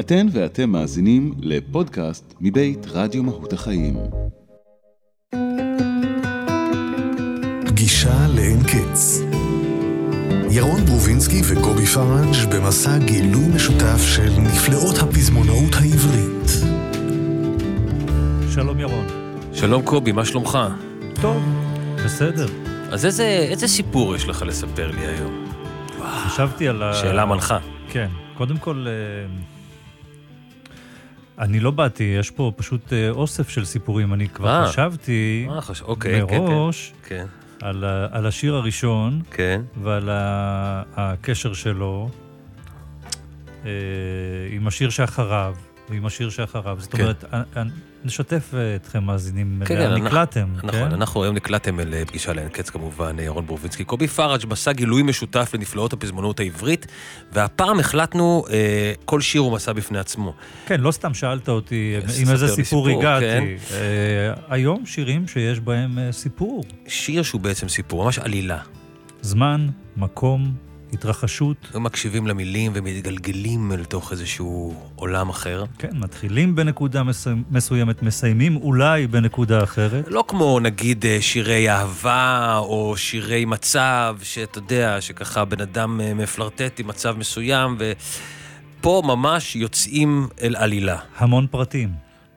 אתן ואתם מאזינים לפודקאסט מבית רדיו מהות החיים. פגישה לאין קץ. ירון ברובינסקי וקובי פראג' במסע גילוי משותף של נפלאות הפזמונאות העברית. שלום ירון. שלום קובי, מה שלומך? טוב, בסדר. אז איזה, איזה סיפור יש לך לספר לי היום? חשבתי על ה... שאלה מנחה. כן. קודם כל, אה, אני לא באתי, יש פה פשוט אה, אוסף של סיפורים. אני כבר אה. חשבתי אה, חש... אוקיי, כן, מראש כן. על ה- על השיר הראשון כן, ועל ה- הקשר שלו אה, עם השיר שאחריו. ועם השיר שאחריו. זאת כן. אומרת, נשתף אה, אתכם מאזינים, כן, לאן אנחנו- נקלעתם, נכון, כן? אנחנו היום נקלטתם אל אה, פגישה לאין קץ כמובן, אה, ירון ברובינסקי. קובי פראג' מסע גילוי משותף לנפלאות הפזמונות העברית, והפעם החלטנו, אה, כל שיר הוא מסע בפני עצמו. כן, לא סתם שאלת אותי עם איזה סיפור, הגעתי. כן. אה, היום שירים שיש בהם אה, סיפור. שיר שהוא בעצם סיפור, ממש עלילה. זמן, מקום, התרחשות. הם מקשיבים למילים ומתגלגלים אל תוך איזשהו עולם אחר. כן, מתחילים בנקודה מסו- מסוימת, מסיימים אולי בנקודה אחרת. לא כמו נגיד אה, שירי אהבה או שירי מצב, שאתה יודע, שככה בן אדם אה, מפלרטט עם מצב מסוים, ופה ממש יוצאים אל עלילה. המון פרטים.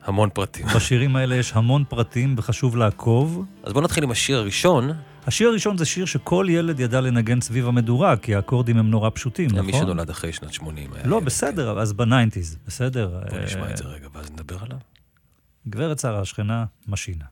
המון פרטים. בשירים האלה יש המון פרטים וחשוב לעקוב. אז בואו נתחיל עם השיר הראשון, השיר הראשון זה שיר שכל ילד ידע לנגן סביב המדורה, כי האקורדים הם נורא פשוטים, נכון? למי שנולד אחרי שנת 80. היה לא. בסדר, אז בניינטיז, בסדר. בוא נשמע אה, את זה רגע, ואז נדבר עליו. גברת שרה השכנה, משינה.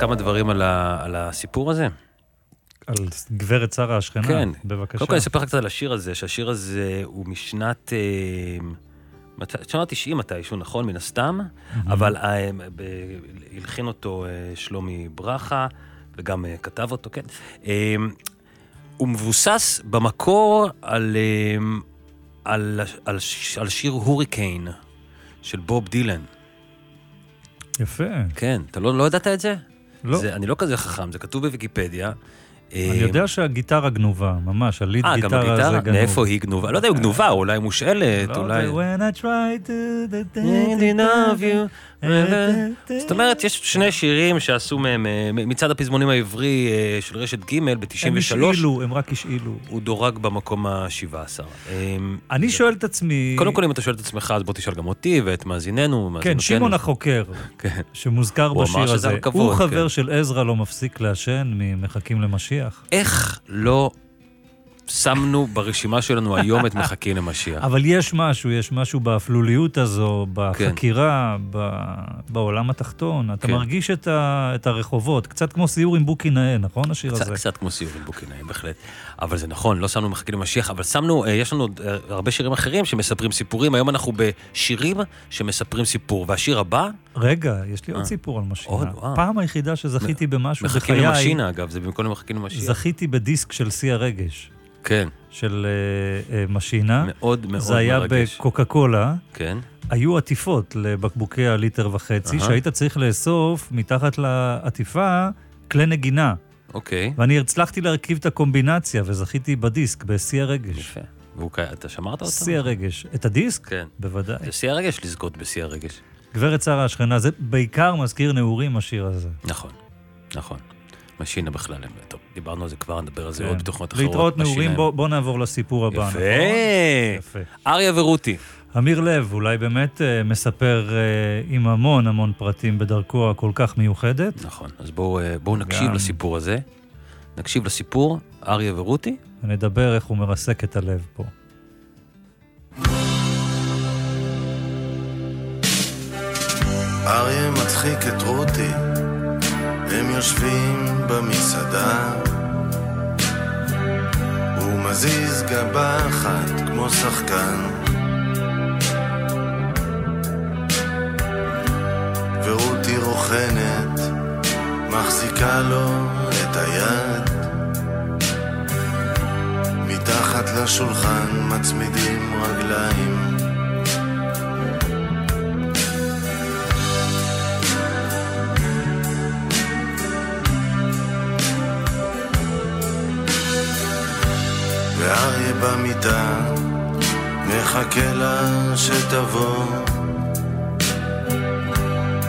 כמה דברים על, ה, על הסיפור הזה? על גברת שרה השכנה, כן. בבקשה. קודם כל אני אספר לך קצת על השיר הזה, שהשיר הזה הוא משנת... אה, שנות 90 מתישהו, נכון? מן הסתם, אבל אה, הלחין אותו אה, שלומי ברכה, וגם כתב אותו, כן. הוא מבוסס במקור על, על, על, על שיר הוריקיין של בוב דילן. יפה. כן, אתה לא, לא ידעת את זה? לא, זה, אני לא כזה חכם, זה כתוב בוויקיפדיה. אני יודע שהגיטרה גנובה, ממש, הליד אה, גם גיטרה זה הגיטרה? גנוב. מאיפה היא גנובה? לא יודע אם גנובה, אולי מושאלת, לא, אולי... When I try to... Of you. זאת אומרת, יש שני שירים שעשו מהם, אה, מצד הפזמונים העברי אה, של רשת ג' הם ב-93, השאילו, הם רק השאילו. הוא דורג במקום ה-17. אני שואל את עצמי... קודם כל, אם אתה שואל את עצמך, אז בוא תשאל גם אותי ואת מאזיננו. כן. שמעון החוקר, כן. שמוזכר בשיר הזה, הוא חבר כן. של עזרא לא מפסיק לעשן ממחכים למשיח. איך לא שמנו ברשימה שלנו היום את מחכים למשיח? אבל יש משהו, יש משהו באפלוליות הזו, כן. בחקירה, ב... בעולם התחתון. אתה כן. מרגיש את, ה... את הרחובות, קצת כמו סיור עם בוקי נאה, נכון השיר קצת, הזה? קצת כמו סיור עם בוקינאי, בהחלט. אבל זה נכון, לא שמנו מחכים למשיח, אבל שמנו, אה, יש לנו עוד, אה, הרבה שירים אחרים שמספרים סיפורים. היום אנחנו בשירים שמספרים סיפור. והשיר הבא, רגע, יש לי עוד אה. סיפור על משינה. עוד, וואו. פעם היחידה שזכיתי במשהו מחכים בחיי, למשינה, אגב, זה במקום למחכים למשיח. זכיתי בדיסק של שיא הרגש, כן, של אה, אה, משינה. מאוד מאוד זה היה מרגש. בקוקה קולה. כן, היו עטיפות לבקבוקי הליטר וחצי, אהה. שהיית צריך לאסוף מתחת לעטיפה כלי נגינה. אוקיי, ואני הצלחתי להרכיב את הקומבינציה, וזכיתי בדיסק, בשיא הרגש. יפה. והוא, אתה שמרת אותו? שיא הרגש. את הדיסק? כן. בוודאי. זה שיא הרגש לזכות בשיא הרגש. גברת שרה השכנה, זה בעיקר מזכיר נעורים, השיר הזה. נכון, נכון. משינה בכלל, הם- טוב, דיברנו על זה כבר, נדבר על זה כן. עוד בתוכניות אחרות. להתראות נעורים, בוא בוא נעבור לסיפור הבא, נכון? יפה. יפה. אריה ורותי. אמיר לב, אולי באמת אה, מספר אה, עם המון המון פרטים בדרכו הכל כך מיוחדת. נכון, אז בואו אה, בואו נקשיב גם. לסיפור הזה. נקשיב לסיפור, אריה ורותי. ונדבר איך הוא מרסק את הלב פה. אריה מצחיק את רותי, הם יושבים במסעדה. הוא מזיז גבה אחת כמו שחקן. ורותי רוכנת, מחזיקה לו את היד. מתחת לשולחן מצמידים רגליים. במיטה. מחכה לה שתבוא.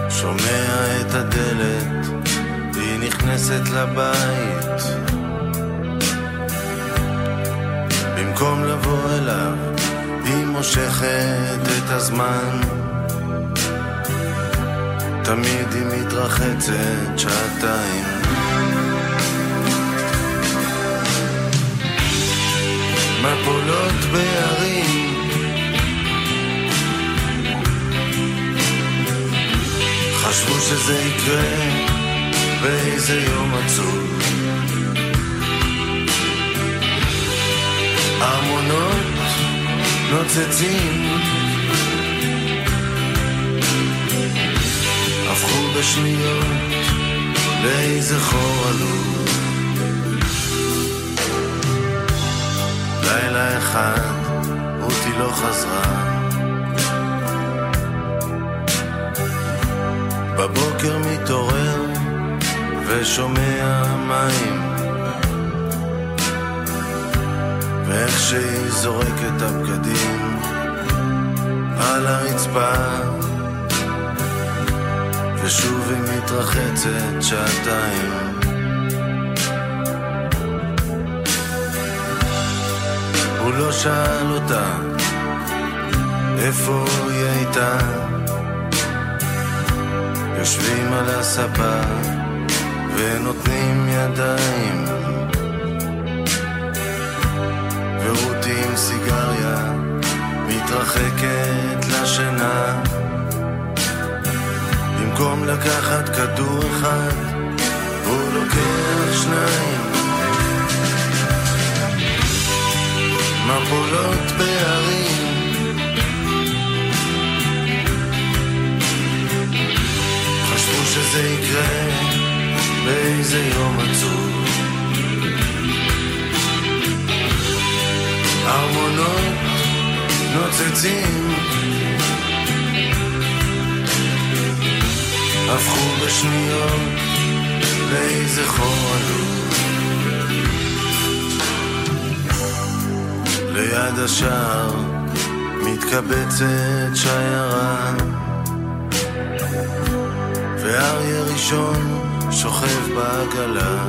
שומע את הדלת והיא נכנסת לבית. במקום לבוא אליו היא מושכת את הזמן. תמיד היא מתרחצת שעתיים מפולות בהרים חשבו שזה יקרה באיזה יום עצוב. ארמונות נוצצים. הפכו בשניות לאיזה חור עלוב לילה אחד רותי לא חזרה. בבוקר מתעורר ושומע מים. ואיך שהיא זורקת את הבגדים על הרצפה. ושוב היא מתרחצת שעתיים שאל אותה איפה היא הייתה? יושבים על הספה ונותנים ידיים. ורותי עם סיגריה מתרחקת לשינה. במקום לקחת כדור אחד, הוא לוקח שניים. מפולות בהרים חשבו שזה יקרה באיזה יום עצוב. ארמונות נוצצים. הפכו בשניות לאיזה חור עלוב ליד השער מתקבצת שיירה. ואריה ראשון שוכב בעגלה.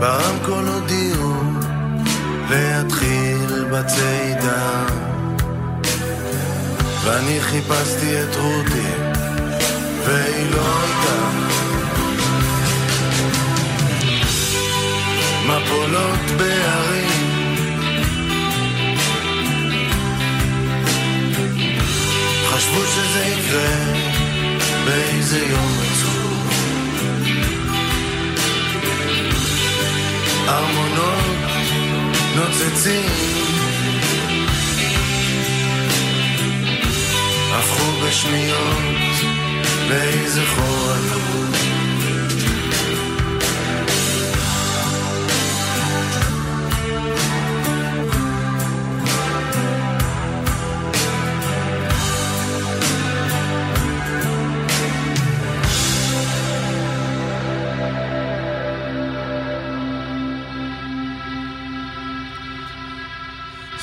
ברמקול הודיעו להתחיל בצעידה. ואני חיפשתי את רותי והיא לא הייתה מפולות בהרים חשבו שזה יקרה באיזה יום עצוב. ארמונות נוצצים. הפכו בשניות לאיזה חור עלוב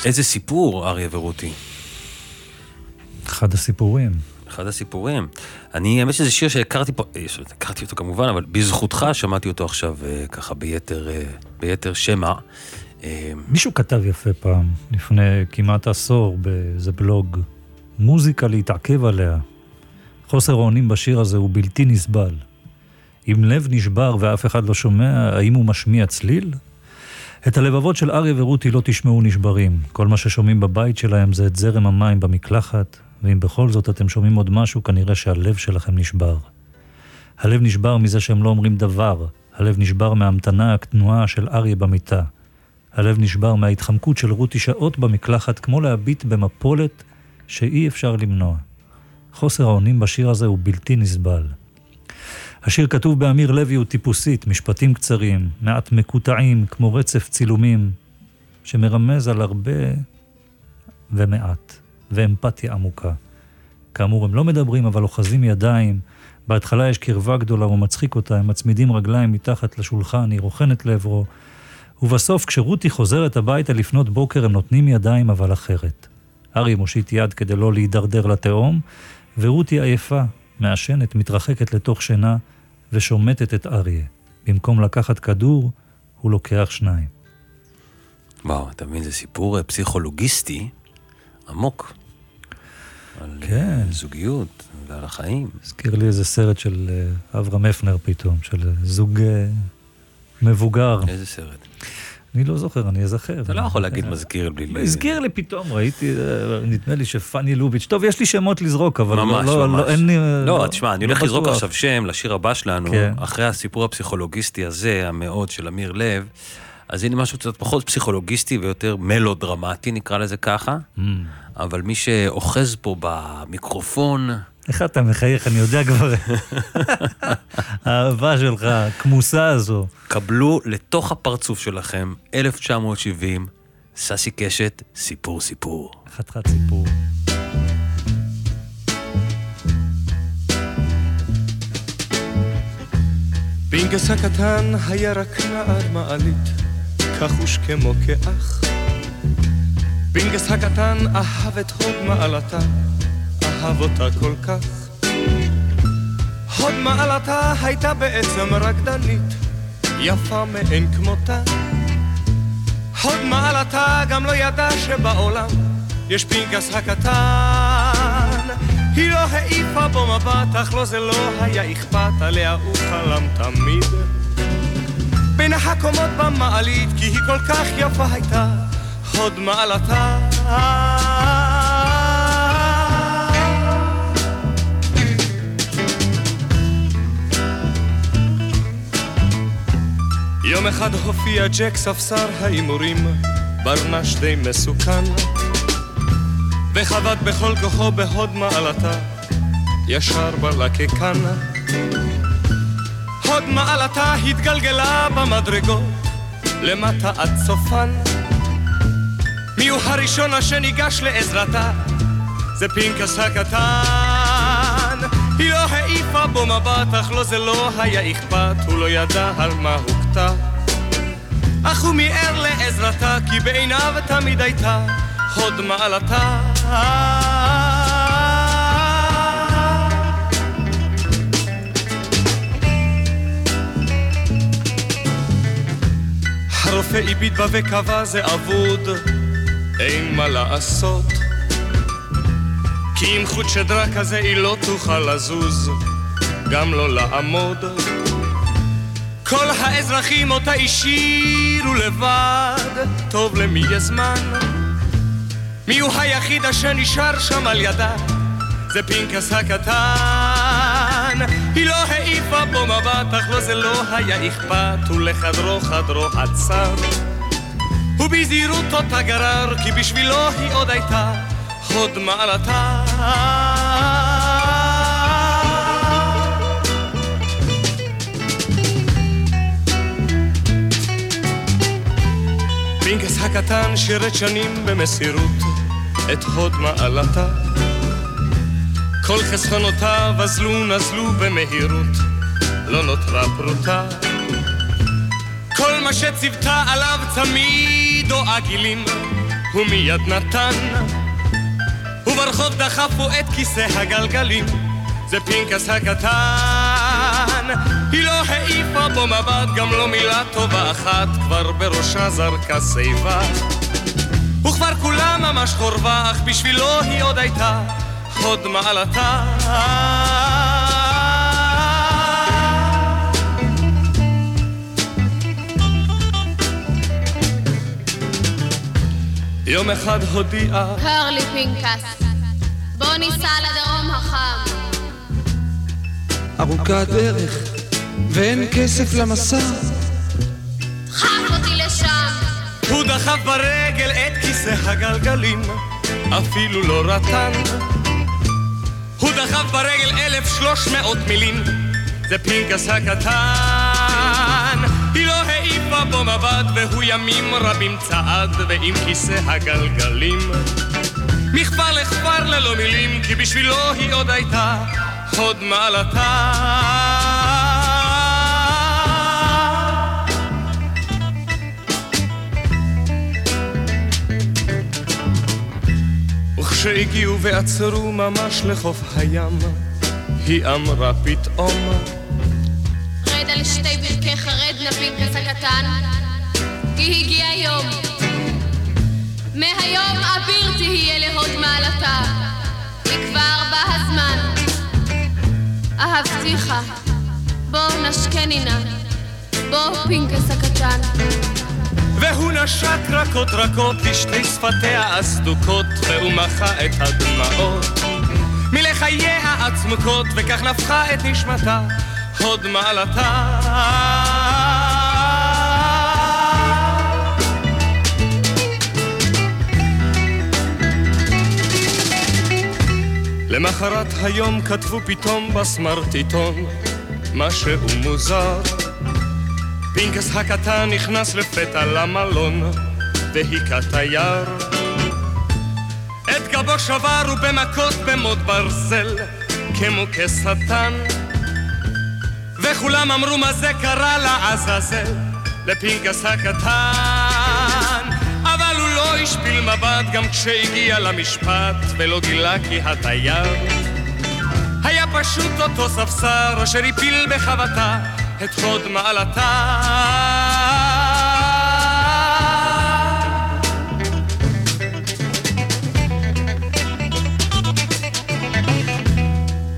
איזה סיפור, אריה ורותי. אחד הסיפורים. אחד הסיפורים. אני, האמת שזה שיר שהכרתי פה, אה, הכרתי אותו כמובן, אבל בזכותך שמעתי אותו עכשיו אה, ככה ביתר, אה, ביתר שמע. מישהו כתב יפה פעם, לפני כמעט עשור, באיזה בלוג, מוזיקה להתעכב עליה. חוסר האונים בשיר הזה הוא בלתי נסבל. אם לב נשבר ואף אחד לא שומע, האם הוא משמיע צליל? את הלבבות של אריה ורותי לא תשמעו נשברים. כל מה ששומעים בבית שלהם זה את זרם המים במקלחת, ואם בכל זאת אתם שומעים עוד משהו, כנראה שהלב שלכם נשבר. הלב נשבר מזה שהם לא אומרים דבר. הלב נשבר מההמתנה הכנועה של אריה במיטה. הלב נשבר מההתחמקות של רותי שעות במקלחת, כמו להביט במפולת שאי אפשר למנוע. חוסר האונים בשיר הזה הוא בלתי נסבל. השיר כתוב באמיר לוי הוא טיפוסית, משפטים קצרים, מעט מקוטעים, כמו רצף צילומים, שמרמז על הרבה ומעט, ואמפתיה עמוקה. כאמור, הם לא מדברים, אבל אוחזים ידיים. בהתחלה יש קרבה גדולה, הוא מצחיק אותה, הם מצמידים רגליים מתחת לשולחן, היא רוכנת לעברו. ובסוף, כשרותי חוזרת הביתה לפנות בוקר, הם נותנים ידיים, אבל אחרת. ארי מושיט יד כדי לא להידרדר לתהום, ורותי עייפה, מעשנת, מתרחקת לתוך שינה, ושומטת את אריה. במקום לקחת כדור, הוא לוקח שניים. וואו, אתה מבין, זה סיפור אה, פסיכולוגיסטי עמוק. על אה, כן. זוגיות ועל החיים. הזכיר לי איזה סרט של אה, אברהם הפנר פתאום, של זוג מבוגר. איזה סרט. אני לא זוכר, אני אזכר. אתה לא יכול להגיד מזכיר בלי... הזכיר לי פתאום, ראיתי, אה, נדמה לי שפאני לוביץ'. טוב, יש לי שמות לזרוק, אבל ממש, לא, ממש. לא, אין לי... לא, תשמע, אני הולך לזרוק. עכשיו שם לשיר הבא שלנו, כן. אחרי הסיפור הפסיכולוגיסטי הזה, המאוד של אמיר לב, אז הנה משהו קצת פחות פסיכולוגיסטי ויותר מלודרמטי, נקרא לזה ככה, Mm. אבל מי שאוחז פה במיקרופון, איך אתה מחייך, אני יודע כבר. האהבה שלך, הכמוסה הזו. קבלו לתוך הפרצוף שלכם, 1970, ססי קשת, סיפור סיפור. חתיכת סיפור. פינקס הקטן היה רק נער מעלית, כחוש כמו כאח. פינקס הקטן אהב את הוד מעלתה, אהב אותה כל כך. הוד מעלתה הייתה בעצם רקדנית, יפה מאין כמותה. הוד מעלתה גם לא ידע שבעולם יש פנקס הקטן. היא לא העיפה בו מבט, אך לו זה לא היה אכפת, עליה הוא חלם תמיד. בין הקומות במעלית, כי היא כל כך יפה הייתה, הוד מעלתה. אחד הופיע ג'ק ספסר ההימורים, ברנש די מסוכן, וחבט בכל כוחו בהוד מעלתה, ישר בלקקן. הוד מעלתה התגלגלה במדרגות, למטה עד סופן. מי הוא הראשון אשר ניגש לעזרתה? זה פנקס הקטן. היא לא העיפה בו מבט, אך לו זה לא היה אכפת, הוא לא ידע על מה הוכתה. אך הוא מיהר לעזרתה, כי בעיניו תמיד הייתה הוד מעלתה. הרופא הביט בה וקבע זה אבוד, אין מה לעשות. כי עם חוט שדרה כזה היא לא תוכל לזוז, גם לא לעמוד. כל האזרחים אותה השאירו לבד, טוב למי יש זמן? מי הוא היחיד אשר נשאר שם על ידה? זה פנקס הקטן. היא לא העיפה בו מבט, אך לו זה לא היה אכפת, ולחדרו חדרו עצר. ובזהירות אותה גרר, כי בשבילו היא עוד הייתה הוד מעלתה. פינקס הקטן שירת שנים במסירות את הוד מעלתה. כל חסכונותיו אזלו נזלו במהירות, לא נותרה פרוטה. כל מה שציוותה עליו צמיד או עגילים, הוא מיד נתן. וברחוב דחפו את כיסא הגלגלים, זה פנקס הקטן. היא לא העיפה בו מבט, גם לא מילה טובה אחת, כבר בראשה זרקה שיבה. וכבר כולה ממש חורבה, אך בשבילו היא עוד הייתה הוד מעלתה. יום אחד הודיעה קר לי פנקס, בוא ניסע לדרום החם. ארוכה הדרך, ואין כסף למסע. דחף אותי לשם. הוא דחף ברגל את כיסא הגלגלים, אפילו לא רטן. הוא דחף ברגל אלף שלוש מאות מילים, זה פנקס הקטן. היא לא העיפה בו מבט, והוא ימים רבים צעד, ועם כיסא הגלגלים. מכפר לכפר ללא מילים, כי בשבילו היא עוד הייתה הוד מעלתה. וכשהגיעו ועצרו ממש לחוף הים, היא אמרה פתאום, הקטן, כי הגיע יום. מהיום אביר תהיה להוד מעלתה, כי כבר בא הזמן. אהבתיך, בוא נשקני נא, בוא פנקס הקטן. והוא נשק רכות רכות לשתי שפתיה הסדוקות, והוא מחה את הדמעות מלחייה הצמוקות, וכך נפחה את נשמתה הוד מעלתה. למחרת היום כתבו פתאום בסמרטיטון משהו מוזר. פינקס הקטן נכנס לפתע למלון והיכה תייר את גבו שבר ובמכות במוט ברזל כמו כשטן. וכולם אמרו מה זה קרה לעזאזל? לפינקס הקטן השפיל מבט גם כשהגיע למשפט ולא גילה כי התייר היה פשוט אותו ספסר אשר הפיל בחבטה את הוד מעלתה.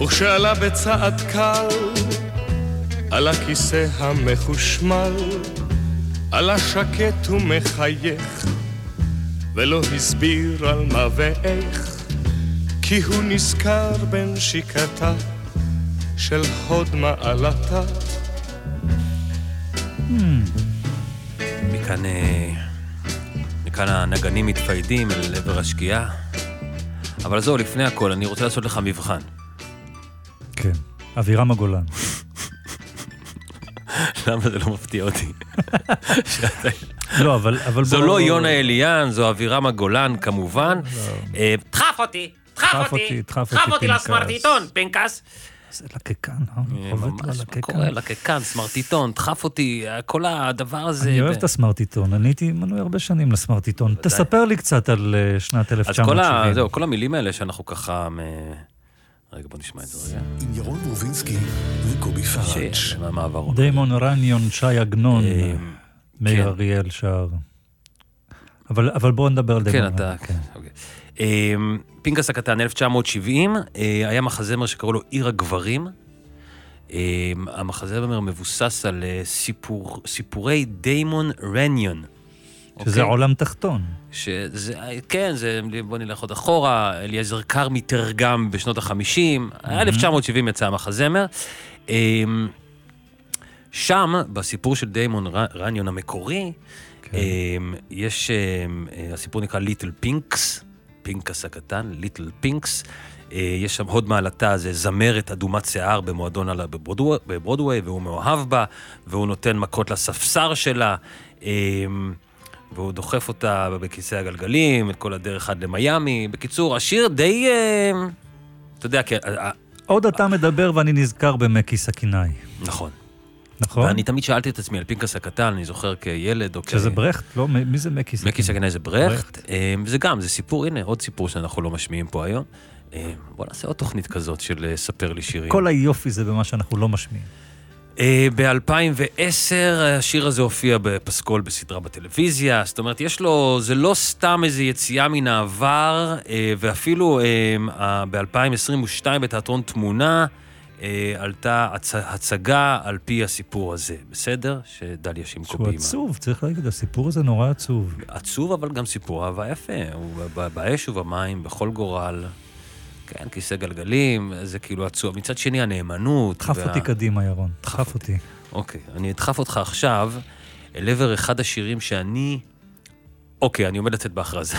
וכשעלה בצעד קל על הכיסא המחושמל, עלה שקט ומחייך, ולא הסביר על מה ואיך, כי הוא נזכר בנשיקתה של הוד מעלתה. וכאן אה, וכאן הנגנים מתפיידים אל עבר השקיעה. אבל זהו, לפני הכל, אני רוצה לעשות לך מבחן. כן. אבירם הגולן. למה זה לא מפתיע אותי? לא, אבל... זו לא יונה אליאן, זו אבירם הגולן כמובן. אה, דחף אותי, דחף אותי, דחף אותי. לסמרטיטון, פנקס. זה לקקן, אה? אה, ממש. קורה? לקקן, סמרטיטון, דחף אותי, כל הדבר הזה. אני אוהב את הסמרטיטון, אני הייתי מנוי הרבה שנים לסמרטיטון. תספר לי קצת על שנת אז כל ה... 1970. זהו, כל המילים האלה שאנחנו ככה... רגע, בוא נשמע את זה רגע. עם ירון ברובינסקי וקובי מהמעברות. דיימון רניון, שי עגנון, אה, מאיר כן. אריאל שר. אבל אבל בואו נדבר על כן, דיימון. אתה... רניון, אוקיי. אמ, פנקס הקטן, 1970, אה, היה מחזמר שקראו לו עיר הגברים. אמ, המחזמר מבוסס על אה, סיפור, סיפורי דיימון רניון. שזה אוקיי? עולם תחתון. שזה, כן, זה, בוא נלך עוד אחורה, אליעזר כרמי תרגם בשנות החמישים, 1970 יצא המחזמר. אמ, שם, בסיפור של דיימון רניון המקורי, כן. אמ, יש, אמ, הסיפור נקרא Little Pinks, פינקס הקטן, Little Pinks. אה, יש שם הוד מעלתה, זה זמרת אדומת שיער במועדון עלה בברודווי, בברודווי, והוא מאוהב בה, והוא נותן מכות לספסר שלה, והוא דוחף אותה בכיסא הגלגלים, את כל הדרך עד למיאמי. בקיצור, השיר די... אמ, אתה יודע, כי... אה, אה, עוד אתה מדבר ואני נזכר במקי סכינאי, נכון. נכון? ואני תמיד שאלתי את עצמי על פינקס הקטן, אני זוכר כילד או כ... שזה ברכט, לא? מי זה מקי סכינאי? מקי סכנאי זה ברכט, אמ, זה גם, זה סיפור, הנה, עוד סיפור שאנחנו לא משמיעים פה היום. בוא נעשה עוד תוכנית כזאת של אה, ספר לי שירים. כל היופי זה במה שאנחנו לא משמיעים. ב-2010 השיר הזה הופיע בפסקול בסדרה בטלוויזיה, זאת אומרת, יש לו, זה לא סתם איזו יציאה מן העבר, אה, ואפילו ב-2022 בתיאטרון תמונה אה, עלתה הצ- הצגה על פי הסיפור הזה, בסדר? שדליה שמקו שהוא ביימה. עצוב, צריך להגיד, הסיפור הזה נורא עצוב. עצוב, אבל גם סיפור אהבה יפה. הוא באש ובמים, בכל גורל. כן, כיסא גלגלים, זה כאילו עצוב. מצד שני, הנאמנות. דחף וה- אותי קדימה, ירון. דחף אותי. אוקיי, אני אדחף אותך עכשיו אל עבר אחד השירים שאני... אוקיי, אני עומד לצאת בהכרזה.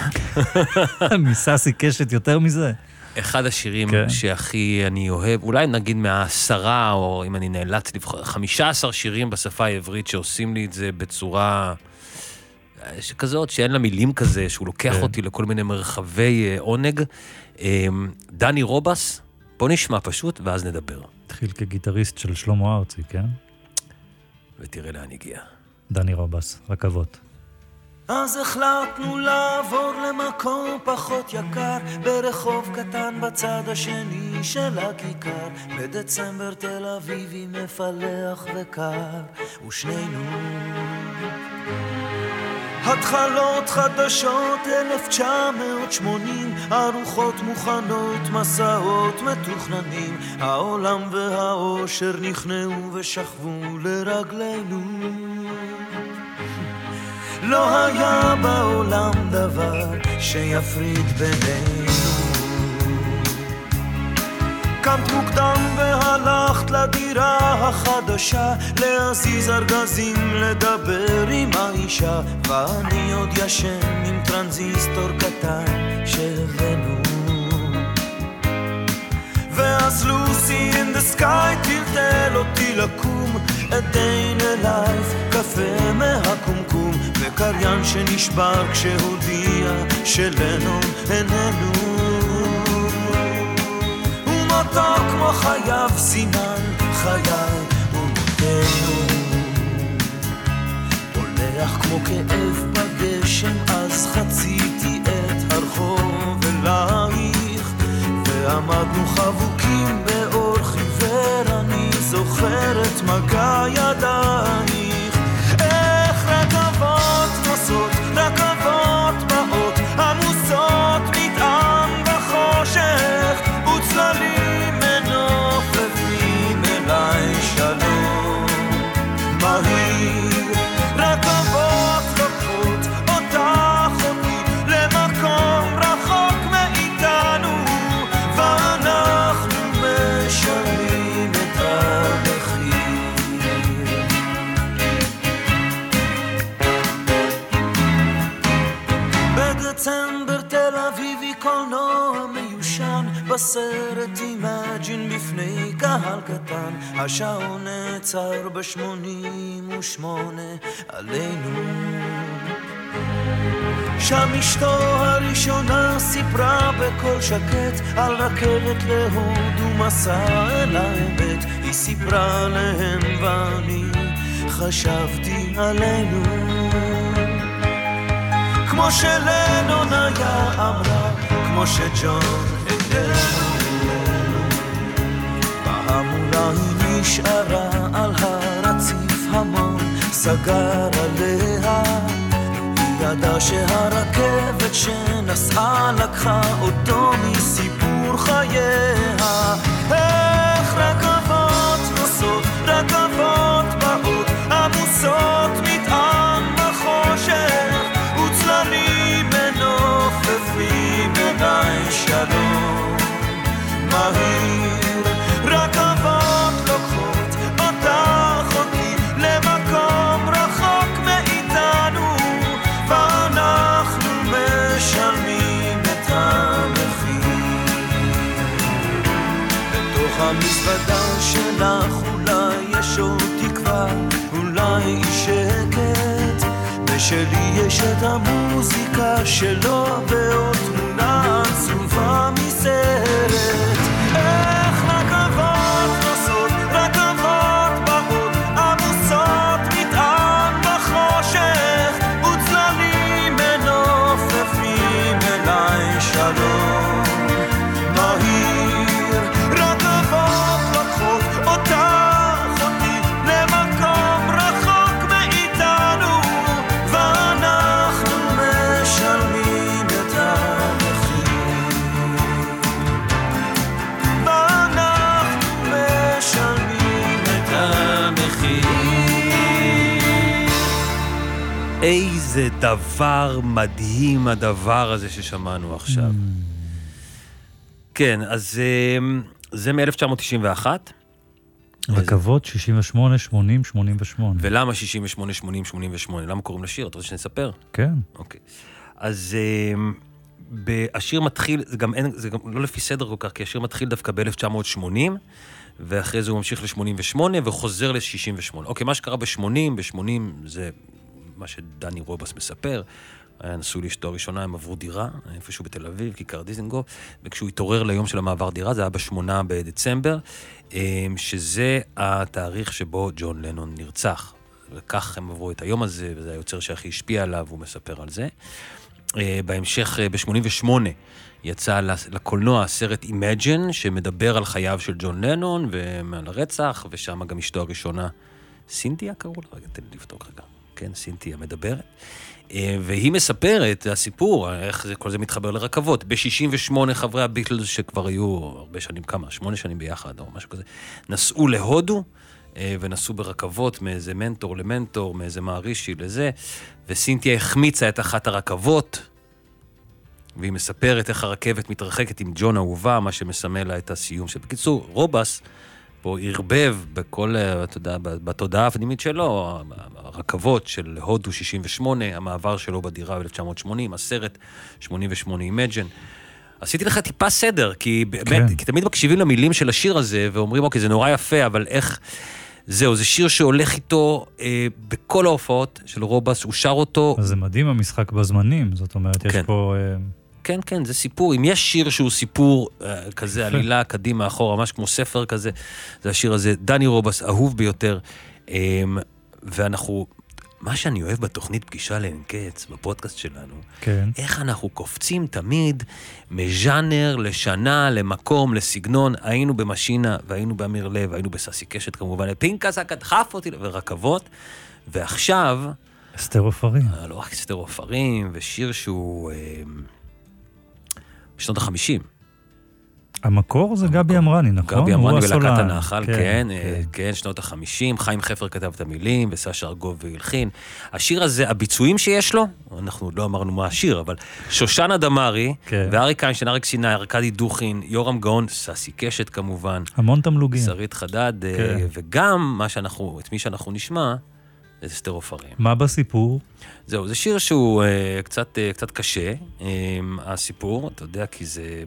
מסאסי קשת יותר מזה? אחד השירים כן. שהכי אני אוהב, אולי נגיד מהעשרה, או אם אני נאלץ לבחור, חמישה עשר שירים בשפה העברית שעושים לי את זה בצורה שכזאת, שאין לה מילים כזה, שהוא לוקח כן. אותי לכל מיני מרחבי אה, עונג. אה, דני רובס, בוא נשמע פשוט, ואז נדבר, התחיל כגיטריסט של שלמה ארצי, כן? ותראה לאן הגיע. דני רובס, רכבות. אז החלטנו לעבור למקום פחות יקר ברחוב קטן בצד השני של הכיכר בדצמבר תל אביבי מפלח וקר ושנינו התחלות חדשות 1980 ארוחות מוכנות מסעות מתוכננים העולם והאושר נכנעו ושכבו לרגלינו לא היה בעולם דבר שיפריד בינינו. קמת מוקדם והלכת לדירה החדשה להזיז ארגזים, לדבר עם האישה ואני עוד ישן עם טרנזיסטור קטן שהבאנו. ואז לוסי in the sky טלטל אותי לקום in a life, קפה מהקומקום וקריין שנשבר כשהודיע שלנון איננו ומותו כמו חייו סימן חיי ומותנו הולך כמו כאב בגשם אז חציתי את הרחוב אלייך. ועמדנו חבוקים באור חיוור אני זוכר את מגע השעון נעצר בשמונים ושמונה עלינו. שם אשתו הראשונה סיפרה בקול שקט על רכבת להודו מסע אל האמת. היא סיפרה להם ואני חשבתי עלינו. כמו שלנון היה אמרה כמו שג'ון הגדרנו נשארה על הרציף המון סגר עליה ידע שהרכבת שנסעה לקחה אותו מסיפור חייה. איך רכבות נוסעות, רכבות באות, עמוסות בתוך המזוודה שלך אולי יש עוד תקווה, אולי היא שקט, ושלי יש את המוזיקה שלו ועוד תמונה עצובה מסרט. דבר מדהים הדבר הזה ששמענו עכשיו. כן, אז אמ, זה מ-1991. רכבות 68, 80, 88. ולמה 68, 80, 88? למה קוראים לשיר? אתה רוצה שנספר? כן. אוקיי. אז אמ, השיר מתחיל, זה גם אין, זה גם לא לפי סדר כל כך, כי השיר מתחיל דווקא ב-1980, ואחרי זה הוא ממשיך ל-88 וחוזר ל-68. אוקיי, מה שקרה ב-80, ב-80 זה מה שדני רובס מספר. היה נשוי לאשתו הראשונה, הם עברו דירה, איפשהו בתל אביב, כיכר דיזנגוף, וכשהוא התעורר ליום של המעבר דירה, זה היה בשמונה בדצמבר, אמ, שזה התאריך שבו ג'ון לנון נרצח. וכך הם עברו את היום הזה, וזה היוצר שהכי השפיע עליו, הוא מספר על זה. אה, בהמשך, אה, ב-88, יצא לקולנוע הסרט Imagine, שמדבר על חייו של ג'ון לנון ועל הרצח, ושם גם אשתו הראשונה, סינתיה קראו לה? רגע, תן לי לבדוק רגע. כן, סינתיה מדברת. אה, והיא מספרת, הסיפור, איך זה, כל זה מתחבר לרכבות. ב-68 חברי הביטלס, שכבר היו הרבה שנים, כמה? שמונה שנים ביחד, או משהו כזה, נסעו להודו, אה, ונסעו ברכבות מאיזה מנטור למנטור, מאיזה מערישי לזה, וסינתיה החמיצה את אחת הרכבות, והיא מספרת איך הרכבת מתרחקת עם ג'ון אהובה, מה שמסמל לה את הסיום של... בקיצור, רובס פה ערבב בכל, אה, אתה יודע, בתודעה הפנימית שלו, הרכבות של הודו 68, המעבר שלו בדירה ב-1980, הסרט 88 Imagine. עשיתי לך טיפה סדר, כי באמת, כן. כי תמיד מקשיבים למילים של השיר הזה, ואומרים, אוקיי, זה נורא יפה, אבל איך... זהו, זה שיר שהולך איתו אה, בכל ההופעות של רובס, הוא שר אותו אז זה מדהים המשחק בזמנים, זאת אומרת, יש כן. פה... אה, כן, כן, זה סיפור. אם יש שיר שהוא סיפור אה, כזה. עלילה קדימה, אחורה, ממש כמו ספר כזה, זה השיר הזה. דני רובס, אהוב ביותר. אה, ואנחנו, מה שאני אוהב בתוכנית פגישה לעין קץ, בפודקאסט שלנו, כן. איך אנחנו קופצים תמיד מז'אנר לשנה, למקום, לסגנון. היינו במשינה, והיינו באמיר לב, היינו בססי קשת כמובן, פינקס דחף אותי, ורכבות. ועכשיו, אסתר עופרים. אה, לא רק אסתר עופרים, ושיר שהוא... אה, בשנות החמישים. המקור זה גבי אמרני, נכון? גבי אמרני ולהקת. הנחל, כן, אה, כן, שנות החמישים, חיים חפר כתב את המילים, וסשה ארגוב והלחין. השיר הזה, הביצועים שיש לו, אנחנו לא אמרנו מה השיר, אבל שושנה דמארי, כן. ואריק איינשטיין, אריק סיני, ארכדי דוכין, יורם גאון, ססי קשת כמובן, המון תמלוגים. שרית חדד, אה, כן. וגם מה שאנחנו, את מי שאנחנו נשמע, אסתר עופרים. מה בסיפור? זהו, זה שיר שהוא uh, קצת, uh, קצת קשה, um, הסיפור, אתה יודע, כי זה,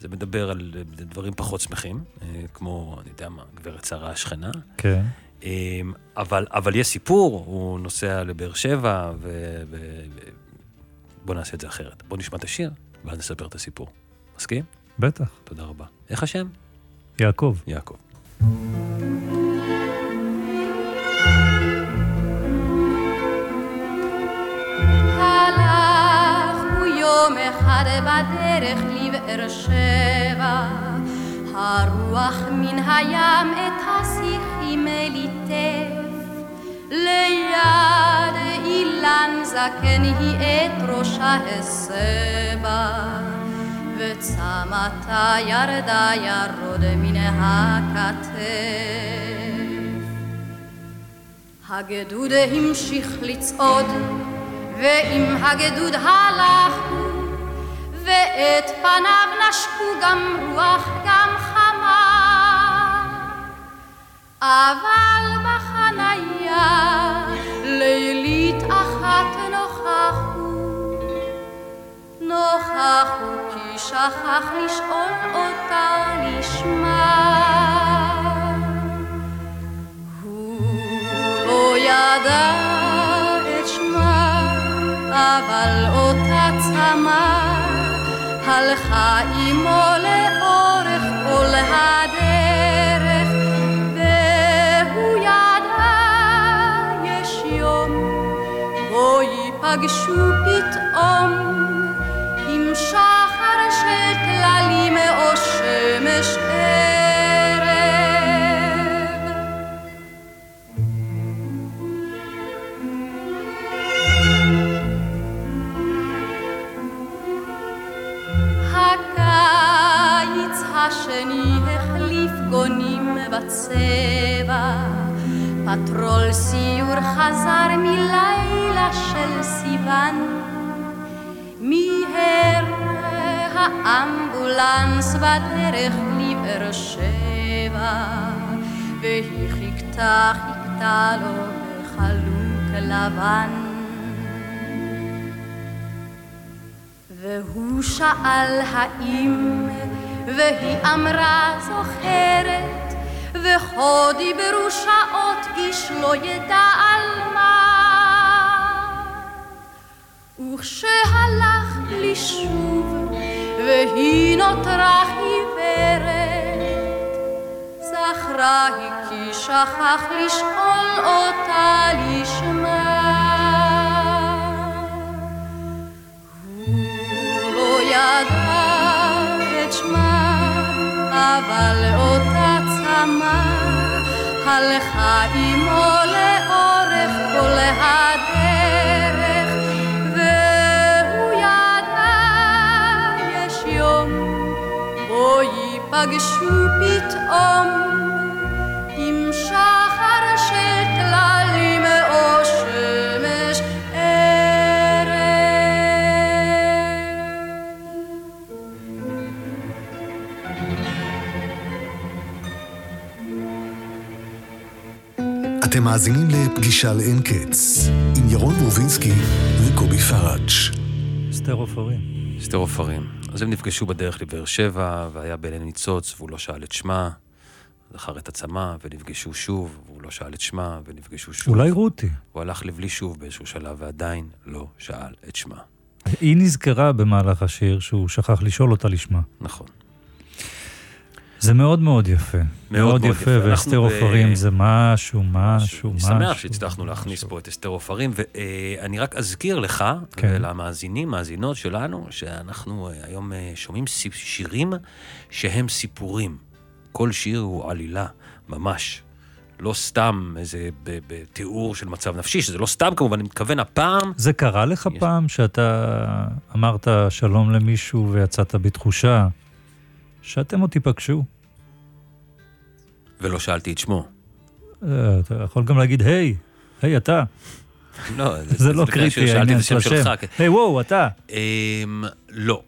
זה מדבר על דברים פחות שמחים, uh, כמו, אני יודע מה, גברת שרה השכנה. כן. Um, אבל, אבל יש סיפור, הוא נוסע לבאר שבע. ו, ו בוא נעשה את זה אחרת. בוא נשמע את השיר, ואז נספר את הסיפור. מסכים? בטח. תודה רבה. איך השם? יעקב. יעקב. יום אחד בדרך לבאר שבע, הרוח מן הים את השיחים ליטף, ליד אילן זקן היא את ראשה הסבה, וצמתה ירדה ירוד מן הכתף. הגדוד המשיך לצעוד ועם הגדוד הלכו, ואת פניו נשקו גם רוח גם חמה. אבל בחניה לילית אחת נוכחו, נוכחו כי שכח לשאול אותה לשמה. הוא לא ידע את שמה אבל אותה צמא הלכה עמו לאורך כל הדרך, והוא ידע יש יום בו ייפגשו פתאום עם שחר של טללים או שמש השני החליף גונים בצבע, פטרול סיור חזר מלילה של סיוון, מיהר האמבולנס בדרך לבאר שבע, והיא חיכתה, חיכתה לו בחלוק לבן. והוא שאל האם, והיא אמרה זוכרת, וכה דיברו שעות איש לא ידע על מה. וכשהלך לשוב, והיא נותרה עיוורת, זכרה היא כי שכח לשאול אותה לשמה. אבל אותה צמא הלכה עמו לאורך כל הדרך, והוא ידע יש יום בו ייפגשו פתאום אתם מאזינים לפגישה לאין קץ, עם ירון ברובינסקי וקובי פראג'. אסתר עופרים. אסתר עופרים. אז הם נפגשו בדרך לבאר שבע, והיה בעין ניצוץ, והוא לא שאל את שמה. זכר את הצמא, ונפגשו שוב, והוא לא שאל את שמה, ונפגשו שוב. אולי רותי. הוא הלך לבלי שוב באיזשהו שלב, ועדיין לא שאל את שמה. היא נזכרה במהלך השיר שהוא שכח לשאול אותה לשמה. נכון. זה מאוד מאוד יפה. מאוד יפה, יפה. ואסתר אנחנו ב- עופרים זה משהו, משהו, אני משהו. שמח שהצלחנו להכניס פה את אסתר עופרים, ואני רק אזכיר לך כן. ולמאזינים, מאזינות שלנו, שאנחנו אה, היום אה, שומעים שירים שהם סיפורים. כל שיר הוא עלילה, ממש. לא סתם איזה בתיאור של מצב נפשי, שזה לא סתם כמובן, אני מתכוון הפעם, זה קרה לך פעם שאתה אמרת שלום למישהו ויצאת בתחושה שאתם עוד תיפגשו? ולא שאלתי את שמו. אה, אתה יכול גם להגיד, היי, היי, אתה. לא, זה לא קריטי, העניין של השם. כן. היי, וואו, אתה. אמ, לא.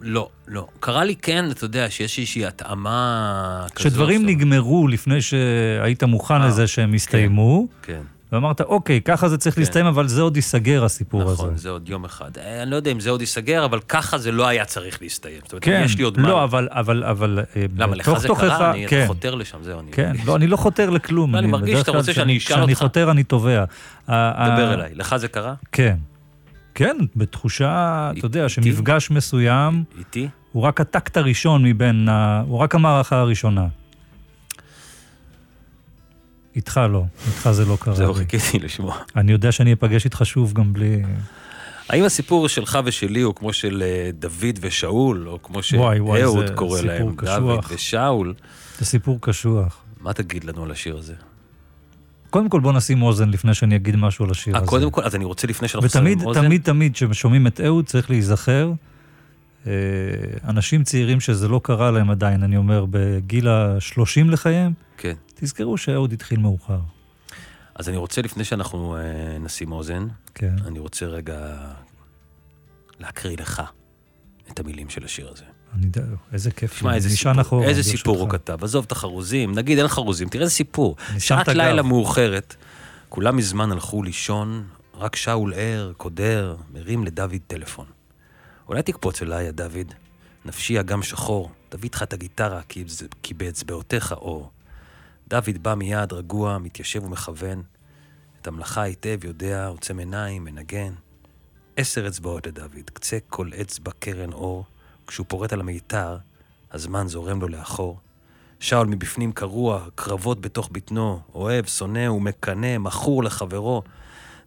לא, לא. קרה לי כן, אתה יודע, שיש איזושהי התאמה כזאת. כשדברים שאתה- נגמרו לפני שהיית מוכן אה, לזה שהם הסתיימו, כן. ואמרת, אוקיי, ככה זה צריך כן. להסתיים, אבל זה עוד ייסגר, הסיפור הזה. נכון, זה עוד יום אחד. אה, אני לא יודע אם זה עוד ייסגר, אבל ככה זה לא היה צריך להסתיים. זאת אומרת, כן, יש לי עוד מה. לא, אבל, אבל, אבל... אה, למה, לך זה קרה? אני כן, חותר לשם, זהו, אני... כן, לא, אני לא חותר לכלום. לא, אני מרגיש בדרך שאתה רוצה שאני כשאני- אשאל כשאני אותך. חותר, אני תובע. ה- דבר ה- אליי. לך זה קרה? כן. כן, בתחושה, אתה יודע, שמפגש מסוים, איתי? הוא רק הטקט הראשון מבין, ה- הוא רק המערכה הראשונה. איתך לא, איתך זה לא קרה. זהו. חיכיתי לשמוע. אני יודע שאני אפגש איתך שוב גם בלי... האם הסיפור שלך ושלי הוא כמו של אה, דוד ושאול, או כמו שאהוד קורא להם, דוד. ושאול? זה סיפור קשוח. מה תגיד לנו על השיר הזה? קודם כל בוא נשים אוזן לפני שאני אגיד משהו על השיר אה, הזה. קודם כל, אז אני רוצה לפני שאנחנו ותמיד, שמים אוזן... תמיד, תמיד, כששומעים את אהוד, צריך להיזכר. אה, אנשים צעירים שזה לא קרה להם עדיין, אני אומר, בגיל ה-30 לחייהם, כן. תזכרו שאהוד התחיל מאוחר. אז אני רוצה, לפני שאנחנו אה, נשים אוזן, כן. אני רוצה רגע להקריא לך את המילים של השיר הזה. אני יודע, איזה כיף. תשמע. איזה סיפור, אחורה, איזה. סיפור הוא כתב. עזוב את החרוזים, נגיד אין חרוזים, תראה איזה סיפור. שעת. לילה מאוחרת, כולם מזמן הלכו לישון, רק שאול ער, קודר, מרים לדוד טלפון. אולי תקפוץ אליי, דוד, נפשי אגם שחור, תביא איתך את הגיטרה, כי באצבעותיך אור. דוד בא מיד, רגוע, מתיישב ומכוון. את המלאכה היטב יודע, עוצם עיניים, מנגן. עשר אצבעות לדוד, קצה כל אצבע קרן אור. כשהוא פורט על המיתר, הזמן זורם לו לאחור. שאול מבפנים קרוע, קרבות בתוך בטנו, אוהב, שונא ומקנא, מכור לחברו.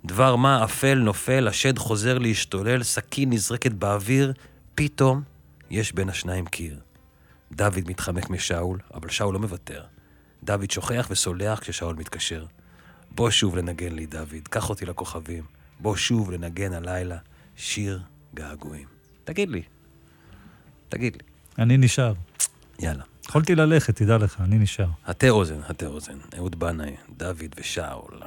דבר מה אפל נופל, השד חוזר להשתולל, סכין נזרקת באוויר, פתאום יש בין השניים קיר. דוד מתחמק משאול, אבל שאול לא מוותר. דוד שוכח וסולח כששאול מתקשר. בוא שוב לנגן לי, דוד, קח אותי לכוכבים. בוא שוב לנגן הלילה שיר געגועים. תגיד לי. תגיד לי. אני נשאר. יאללה. יכולתי ללכת, תדע לך, אני נשאר. הטה אוזן, הטה אוזן. אהוד בנאי, דוד ושאול.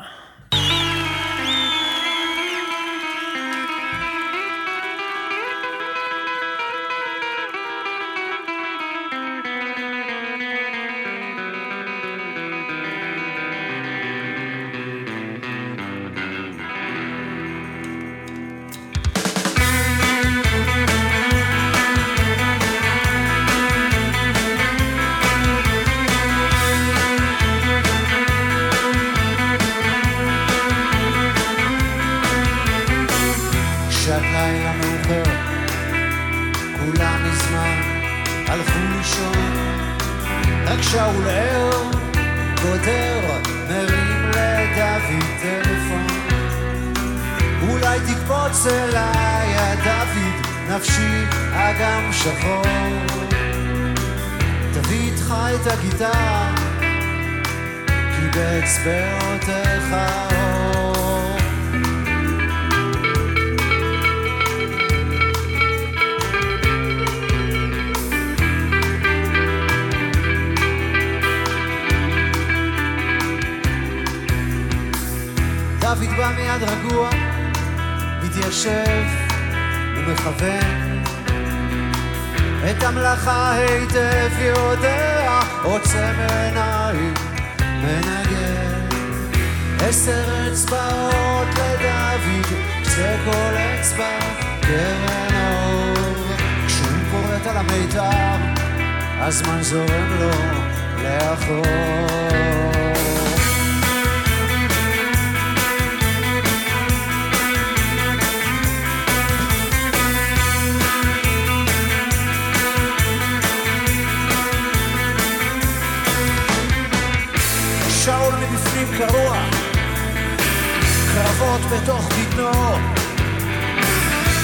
בטנו,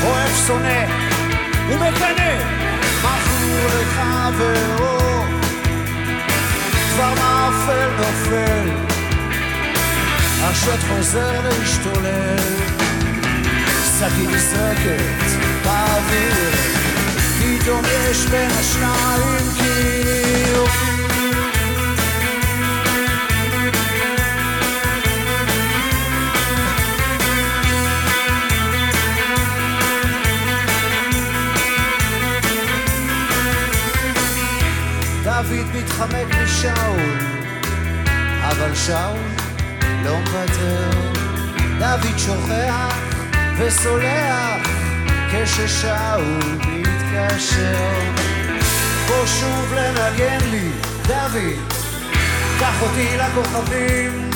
אוהב שונא ומקנא, מכור לחברו, דבר מאפל נופל, השד חוזר להשתולל, סכין נזרקת באוויר, פתאום יש בין השניים קיר. דוד מתחמק משאול, אבל שאול לא מוותר. דוד שוכח וסולח כששאול מתקשר. בוא שוב לנגן לי, דוד, קח אותי לכוכבים.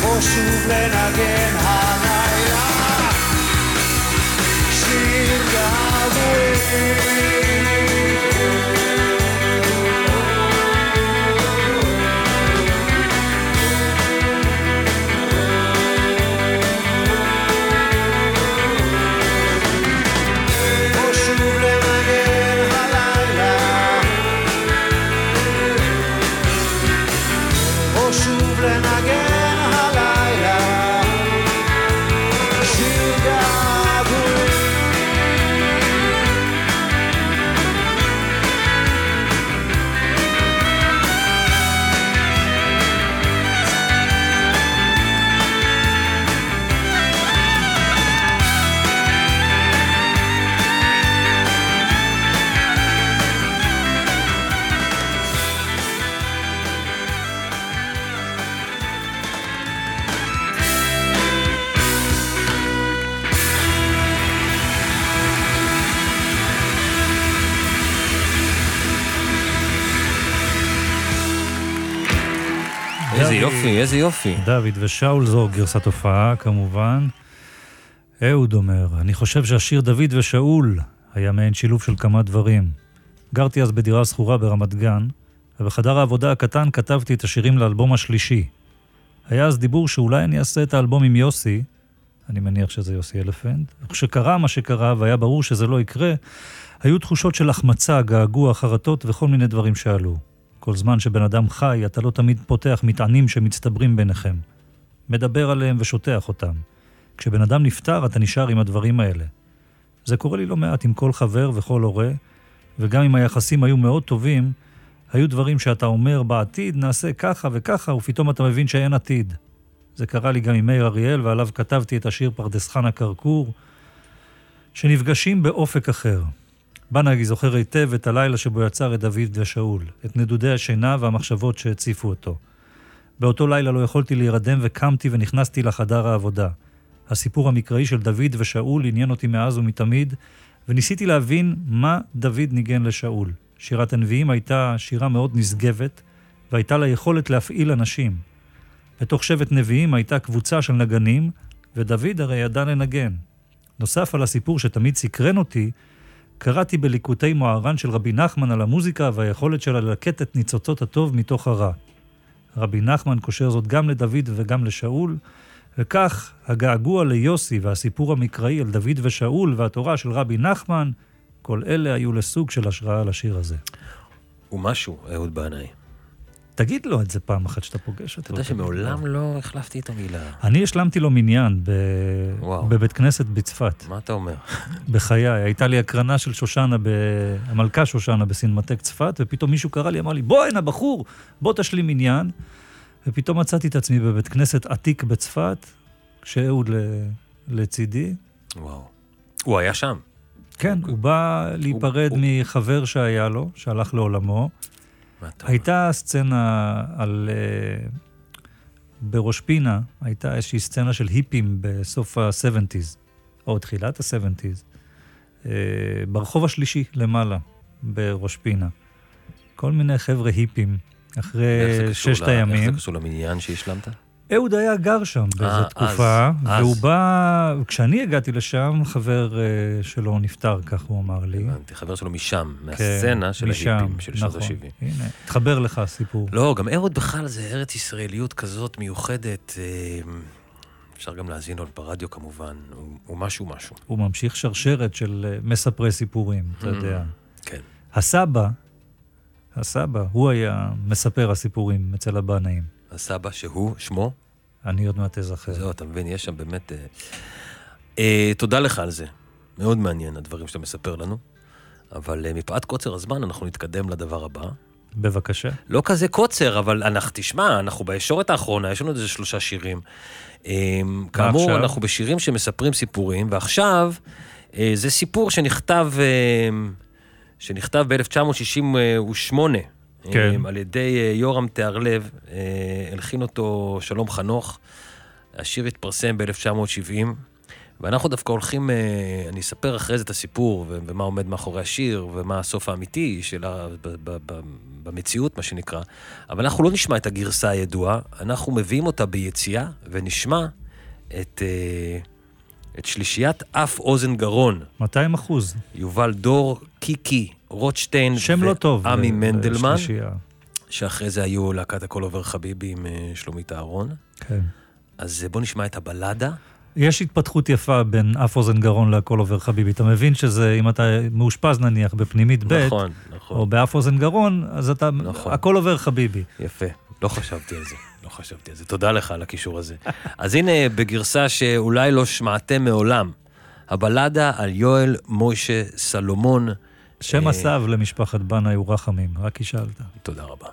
בוא שוב לנגן הלילה. שיר געגועים. איזה יופי, איזה יופי. דוד ושאול זו גרסת הופעה, כמובן. אהוד אומר, אני חושב שהשיר דוד ושאול היה מעין שילוב של כמה דברים. גרתי אז בדירה שכורה ברמת גן, ובחדר העבודה הקטן כתבתי את השירים לאלבום השלישי. היה אז דיבור שאולי אני אעשה את האלבום עם יוסי, אני מניח שזה יוסי אלפנט. וכשקרה מה שקרה, והיה ברור שזה לא יקרה, היו תחושות של החמצה, געגוע, חרטות וכל מיני דברים שעלו. כל זמן שבן אדם חי, אתה לא תמיד פותח מטענים שמצטברים ביניכם. מדבר עליהם ושוטח אותם. כשבן אדם נפטר, אתה נשאר עם הדברים האלה. זה קורה לי לא מעט עם כל חבר וכל הורה, וגם אם היחסים היו מאוד טובים, היו דברים שאתה אומר בעתיד נעשה ככה וככה, ופתאום אתה מבין שאין עתיד. זה קרה לי גם עם מאיר אריאל, ועליו כתבתי את השיר פרדס חנה כרכור, שנפגשים באופק אחר. בנאגי זוכר היטב את הלילה שבו יצר את דוד ושאול, את נדודי השינה והמחשבות שהציפו אותו. באותו לילה לא יכולתי להירדם וקמתי ונכנסתי לחדר העבודה. הסיפור המקראי של דוד ושאול עניין אותי מאז ומתמיד, וניסיתי להבין מה דוד ניגן לשאול. שירת הנביאים הייתה שירה מאוד נשגבת, והייתה לה יכולת להפעיל אנשים. בתוך שבט נביאים הייתה קבוצה של נגנים, ודוד הרי ידע לנגן. נוסף על הסיפור שתמיד סקרן אותי, קראתי בליקוטי מוהר"ן של רבי נחמן על המוזיקה והיכולת שלה ללקט את ניצוצות הטוב מתוך הרע. רבי נחמן קושר זאת גם לדוד וגם לשאול, וכך הגעגוע ליוסי והסיפור המקראי על דוד ושאול והתורה של רבי נחמן, כל אלה היו לסוג של השראה לשיר הזה. הוא משהו, אהוד בנאי. תגיד לו את זה פעם אחת שאתה פוגש אותו. אתה יודע שמעולם לא החלפתי איתו מילה. אני השלמתי לו מניין ב... בבית כנסת בצפת. מה אתה אומר? בחיי. הייתה לי הקרנה של שושנה, ב... המלכה שושנה בסינמטק צפת, ופתאום מישהו קרא לי, אמר לי, בוא הנה, בחור, בוא תשלים עניין. ופתאום מצאתי את עצמי בבית כנסת עתיק בצפת, כשאהוד ל... לצידי. וואו. הוא היה שם. כן, הוא בא להיפרד הוא- מחבר שהיה לו, שהלך לעולמו. הייתה סצנה על... אה, בראש פינה, הייתה איזושהי סצנה של היפים בסוף ה-70's, או תחילת ה-70's, אה, ברחוב השלישי למעלה, בראש פינה. כל מיני חבר'ה היפים, אחרי ששת ל- איך הימים. זה קשור למניין שהשלמת? אהוד היה גר שם באיזו אה, תקופה, אז, אז. והוא בא, כשאני הגעתי לשם, חבר אה, שלו נפטר, כך הוא אמר לי. הבנתי, חבר שלו משם, כן, מהסצנה של משם, ההיפים של שנות נכון. ה-70. הנה, התחבר לך הסיפור. לא, גם אהוד בכלל זה ארץ ישראליות כזאת מיוחדת. אה, אפשר גם להאזין לו ברדיו כמובן, הוא, הוא משהו משהו. הוא ממשיך שרשרת של מספרי סיפורים, אתה יודע. כן. הסבא, הסבא, הוא היה מספר הסיפורים אצל הבנאים. הסבא שהוא, שמו? אני עוד מעט אזכר. זהו, אתה מבין, יש שם באמת... אה, אה, תודה לך על זה. מאוד מעניין הדברים שאתה מספר לנו. אבל אה, מפאת קוצר הזמן, אנחנו נתקדם לדבר הבא. בבקשה. לא כזה קוצר, אבל אנחנו, תשמע, אנחנו בישורת האחרונה, יש לנו איזה שלושה שירים. אה, כאמור, עכשיו? אנחנו בשירים שמספרים סיפורים, ועכשיו אה, זה סיפור שנכתב, אה, שנכתב ב-1968, כן. על ידי אה, יורם תיארלב, אה, הלחין אותו שלום חנוך. השיר התפרסם ב-1970, ואנחנו דווקא הולכים, אה, אני אספר אחרי זה את הסיפור, ומה עומד מאחורי השיר, ומה הסוף האמיתי שלה ב- ב- במציאות, מה שנקרא. אבל אנחנו לא נשמע את הגרסה הידועה, אנחנו מביאים אותה ביציאה, ונשמע את, את שלישיית אף אוזן גרון. 200 אחוז. יובל דור, קיקי, רוטשטיין שם לא טוב. ועמי ל- מנדלמן, לשלישייה. שאחרי זה היו להקת הכל עובר חביבי עם אה, שלומית אהרון. כן. אז אה, בוא נשמע את הבלדה. יש התפתחות יפה בין אף אוזן גרון להכל עובר חביבי. אתה מבין שזה, אם אתה מאושפז נניח בפנימית ב', נכון, נכון. או באף אוזן גרון, אז אתה, נכון. הכל עובר חביבי. יפה, לא חשבתי על זה, לא חשבתי על זה. תודה לך על הקישור הזה. אז הנה, בגרסה שאולי לא שמעתם מעולם, הבלדה על יואל מוישה סלומון. שם אה, הסב למשפחת בנאי הוא רחמים, רק כי. תודה רבה.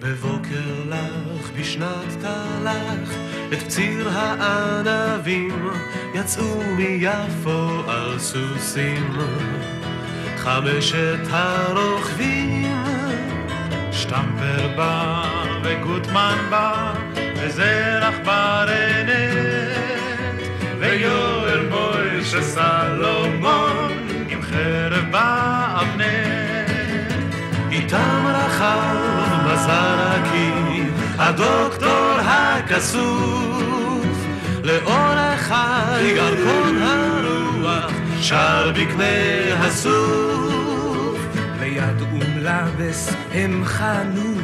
בבוקר לך בשנת תלך את פציר הענבים יצאו מיפו על סוסים חמשת הרוכבים שטמפר בא וגוטמן בא וזרח ברנט ויואל מוישה סלומון עם חרב באבנט. איתם רכב מזרקי הדוקטור הכסוף. לאורך הירקון הרוח שר בקנה הסוף. ליד אום לבס הם חנו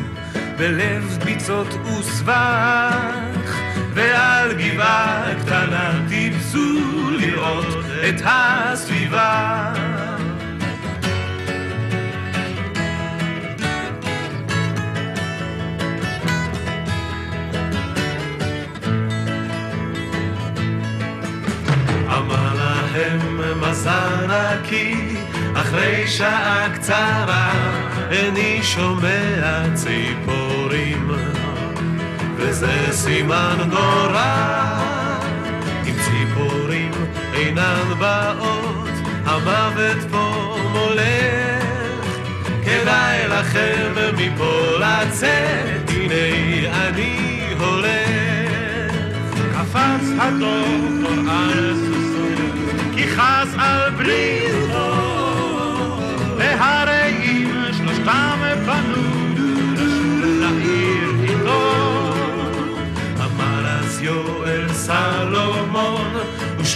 בלב ביצות וסבך ועל גבעה קטנה טיפסו לראות את הסביבה. אמר להם מזרקי אחרי שעה קצרה איני שומע ציפורים. וזה סימן נורא אם ציפורים אינן באות המוות פה מולך. כדאי לכם מפה לצאת הנה אני הולך. קפץ הדוקטור על סוסו כי חס על בריאותו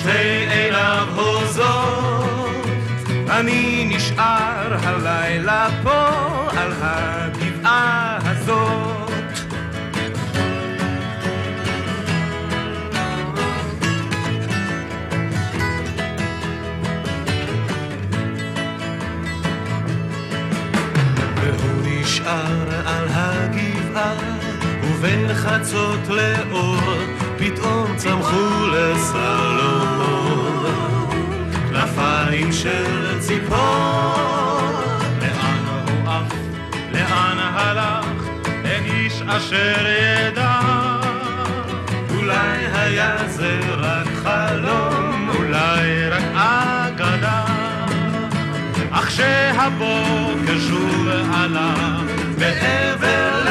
ושתי עיניו הוזות אני נשאר הלילה פה על הגבעה הזאת והוא נשאר על הגבעה ובין חצות לאור פתאום צמחו לסלומון כנפיים של ציפור לאן הוא עף, לאן הלך, אין איש אשר ידע. אולי היה זה רק חלום אולי רק אגדה. אך שהבוקר שוב עלה מעבר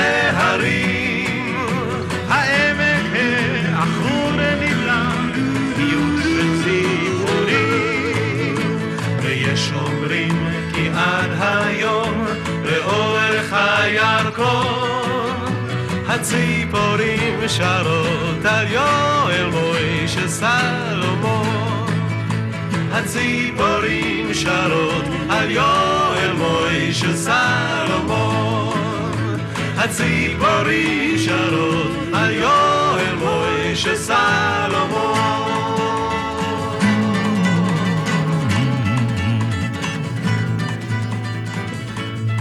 הציפורים שרות על יואל מוישה סלומון הציפורים שרות על יואל מוישה סלומון הציפורים שרות על יואל מוישה סלומון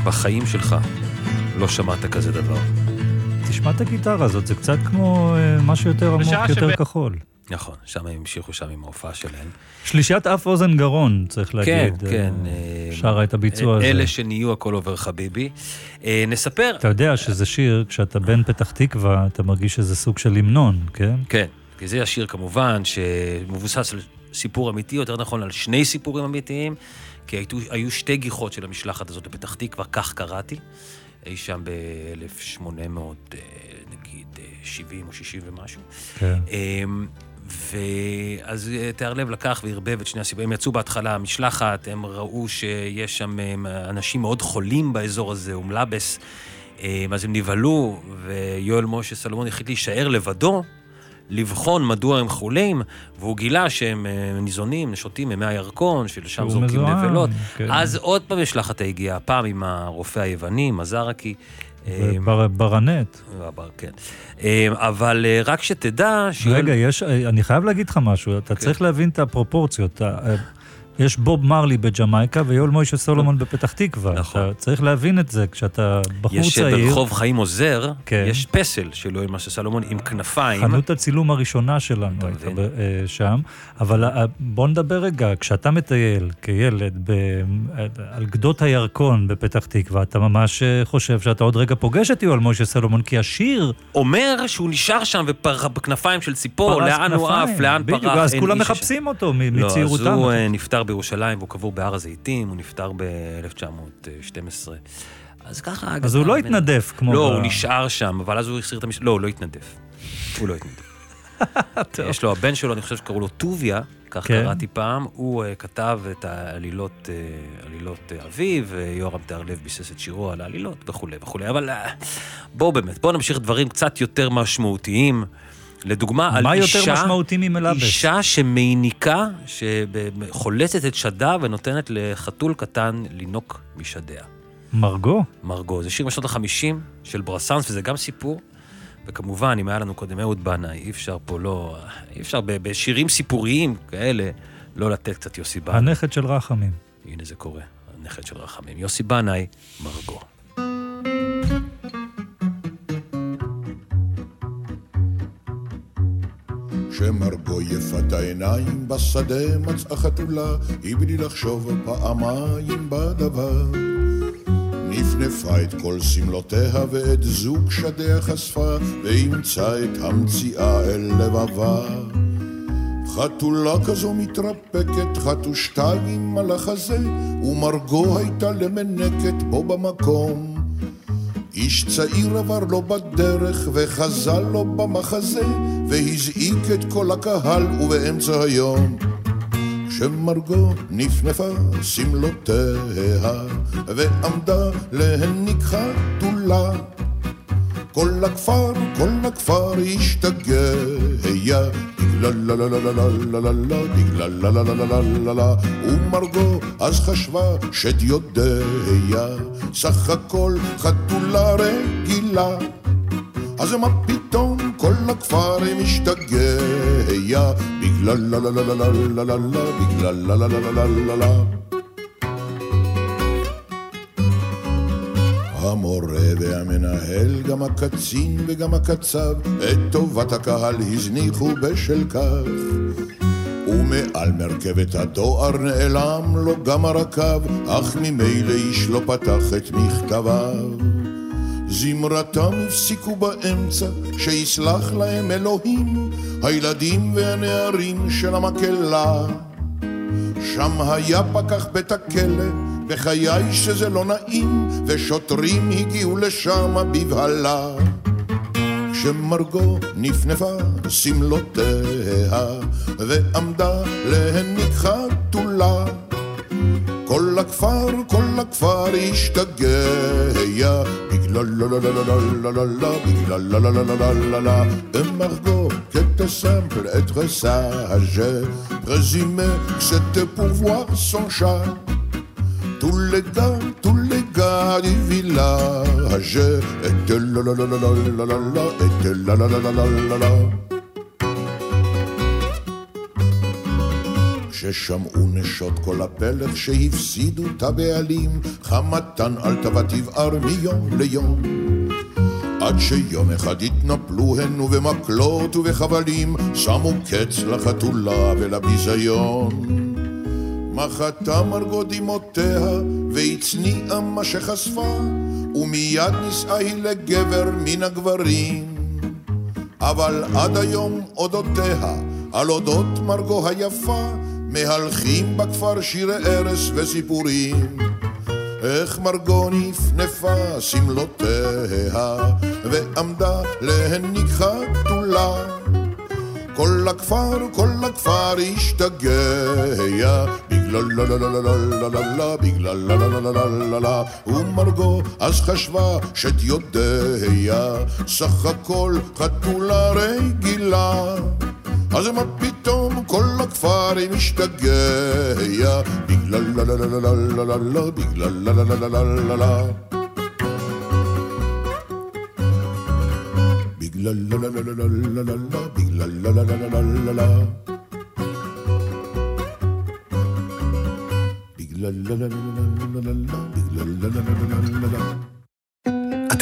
בחיים שלך לא שמעת כזה דבר. תשמע את הגיטרה הזאת, זה קצת כמו אה, משהו יותר עמוק, יותר שב- כחול. נכון, שם הם המשיכו שם עם ההופעה שלהם. שלישיית אף אוזן גרון, צריך כן, להגיד. כן. אה, שרה את הביצוע הזה. אלה שנהיו הכל עובר חביבי. אה, נספר... אתה יודע שזה שיר, כשאתה בן פתח תקווה, אתה מרגיש שזה סוג של המנון, כן? כן, כי זה השיר כמובן שמבוסס על סיפור אמיתי, יותר נכון על שני סיפורים אמיתיים, כי היו, היו שתי גיחות של המשלחת הזאת לפתח תקווה, כך קראתי, אי שם ב-1800, נגיד, 70 או 60 ומשהו. כן. אמ, ואז אה, תיאר לב לקח וערבב את שני הסיפורים. הם יצאו בהתחלה משלחת, הם ראו שיש שם אנשים מאוד חולים באזור הזה, אומלבס. אמ, אז הם נבהלו, ויואל משה סלומון החליט להישאר לבדו, לבחון מדוע הם חולים, והוא גילה שהם אה, ניזונים, שותים ממי הירקון, שלשם זורקים נבלות. כן. אז עוד פעם משלחת הגיעה, הפעם עם הרופא היווני, מזרקי. וברנט. ובר- כן. אמ, אבל אה, רק שתדע... רגע, יש, אני חייב להגיד לך משהו, אתה צריך להבין את הפרופורציות. יש בוב מרלי בג'מייקה ויואל מוישה סולומון בפתח תקווה. נכון. אתה צריך להבין את זה כשאתה בחור יש אה, צעיר. ברחוב חיים עוזר, כן. יש פסל של יואל משה סלומון עם כנפיים. חנות הצילום הראשונה שלנו הייתה אה, שם, אבל אה, בוא נדבר רגע, כשאתה מטייל כילד ב- על גדות הירקון בפתח תקווה, אתה ממש חושב שאתה עוד רגע פוגש את יואל משה סלומון, כי השיר... אומר שהוא נשאר שם ופרח בכנפיים של ציפור, לאן הוא כנפיים, עף, לאן פרח. בדיוק, אז כולם מחפשים אותו מ- לא, אז מצעירותם. הוא אה, נפטר בירושלים והוא קבור בהר הזיתים, הוא נפטר ב-1912. אז ככה... אז הוא לא התנדף כמו... לא, ב- הוא נשאר שם, אבל אז הוא החסיר את המש... לא, הוא לא התנדף. הוא לא התנדף. יש לו, הבן שלו, אני חושב שקראו לו טוביה, כך כן. קראתי פעם, הוא uh, כתב את העלילות, uh, עלילות uh, אביו, ויורם תיארלב ביסס את שירו על העלילות וכולי וכולי, אבל uh, בואו באמת, בואו נמשיך דברים קצת יותר משמעותיים. לדוגמה, על מה אישה... יותר משמעותי ממלבס? אישה שמעיניקה, שחולצת את שדה ונותנת לחתול קטן לינוק משדיה. מרגו? מרגו. זה שיר משנות החמישים של ברסאנס, וזה גם סיפור. וכמובן, אם היה לנו קודם אהוד בנאי, אי אפשר פה לא... אי אפשר בשירים סיפוריים כאלה, לא לתת קצת יוסי בנאי. הנכד של רחמים. הנה זה קורה, הנכד של רחמים. יוסי בנאי, מרגו. שמרגו יפת העיניים בשדה מצאה חתולה, היא בלי לחשוב פעמיים בדבר. נפנפה את כל שמלותיה ואת זוג שדיה חשפה, ואימצה את המציאה אל לבבה. חתולה כזו מתרפקת, חטו שתיים על החזה, ומרגו הייתה למנקת בו במקום. איש צעיר עבר לו בדרך, וחזה לו במחזה, והזעיק את כל הקהל, ובאמצע היום. כשמרגו נפנפה שמלותיה, ועמדה להניק חתולה. כל הכפר, כל הכפר השתגע, בגלל לה לה לה לה לה לה לה לה, בגלל לה לה לה לה לה לה ומרגו אז חשבה שדיודיה, סך הכל חתולה רגילה. אז מה פתאום כל הכפר משתגע, בגלל לה לה לה לה לה לה לה לה, בגלל לה לה לה לה לה לה המורה והמנהל, גם הקצין וגם הקצב, את טובת הקהל הזניחו בשל כך. ומעל מרכבת הדואר נעלם לו גם הרקב, אך ממילא איש לא פתח את מכתביו. זמרתם הפסיקו באמצע, שיסלח להם אלוהים, הילדים והנערים של המקהלה. שם היה פקח בית הכלא, בחיי שזה לא נעים, ושוטרים הגיעו לשם בבהלה. כשמרגו נפנפה שמלותיה, ועמדה להניק חתולה. כל הכפר, כל הכפר השתגע, בגלל לא לא לא לא לא לא לא, בגלל לא לא לא לא לא לא, אמרגו C'était simple, être sage. Résumé, c'était pour voir son chat. Tous les gars, tous les gars du village étaient la la la la la la la la, étaient la la la la la la la. כששמעו נשות כל הפלך שהפסידו את הבעלים, חמתן עלתה ותבער מיום ליום. עד שיום אחד התנפלו הן ובמקלות ובחבלים, שמו קץ לחתולה ולביזיון. מחתה מרגו דמעותיה, והצניעה מה שחשפה, ומיד נישאה היא לגבר מן הגברים. אבל עד היום אודותיה, על אודות מרגו היפה, מהלכים בכפר שירי ערש וסיפורים. איך מרגו נפנפה שמלותיה, ועמדה להניק חתולה. כל הכפר, כל הכפר השתגע, בגלל לה לה לה לה לה לה לה, בגלל לה לה לה לה לה לה, ומרגו אז חשבה שתיודע, סך הכל חתולה רגילה. אז מה פתאום כל הכפר משתגע, בגלל לה לה לה לה לה לה לה, בגלל לה לה לה לה לה לה אתם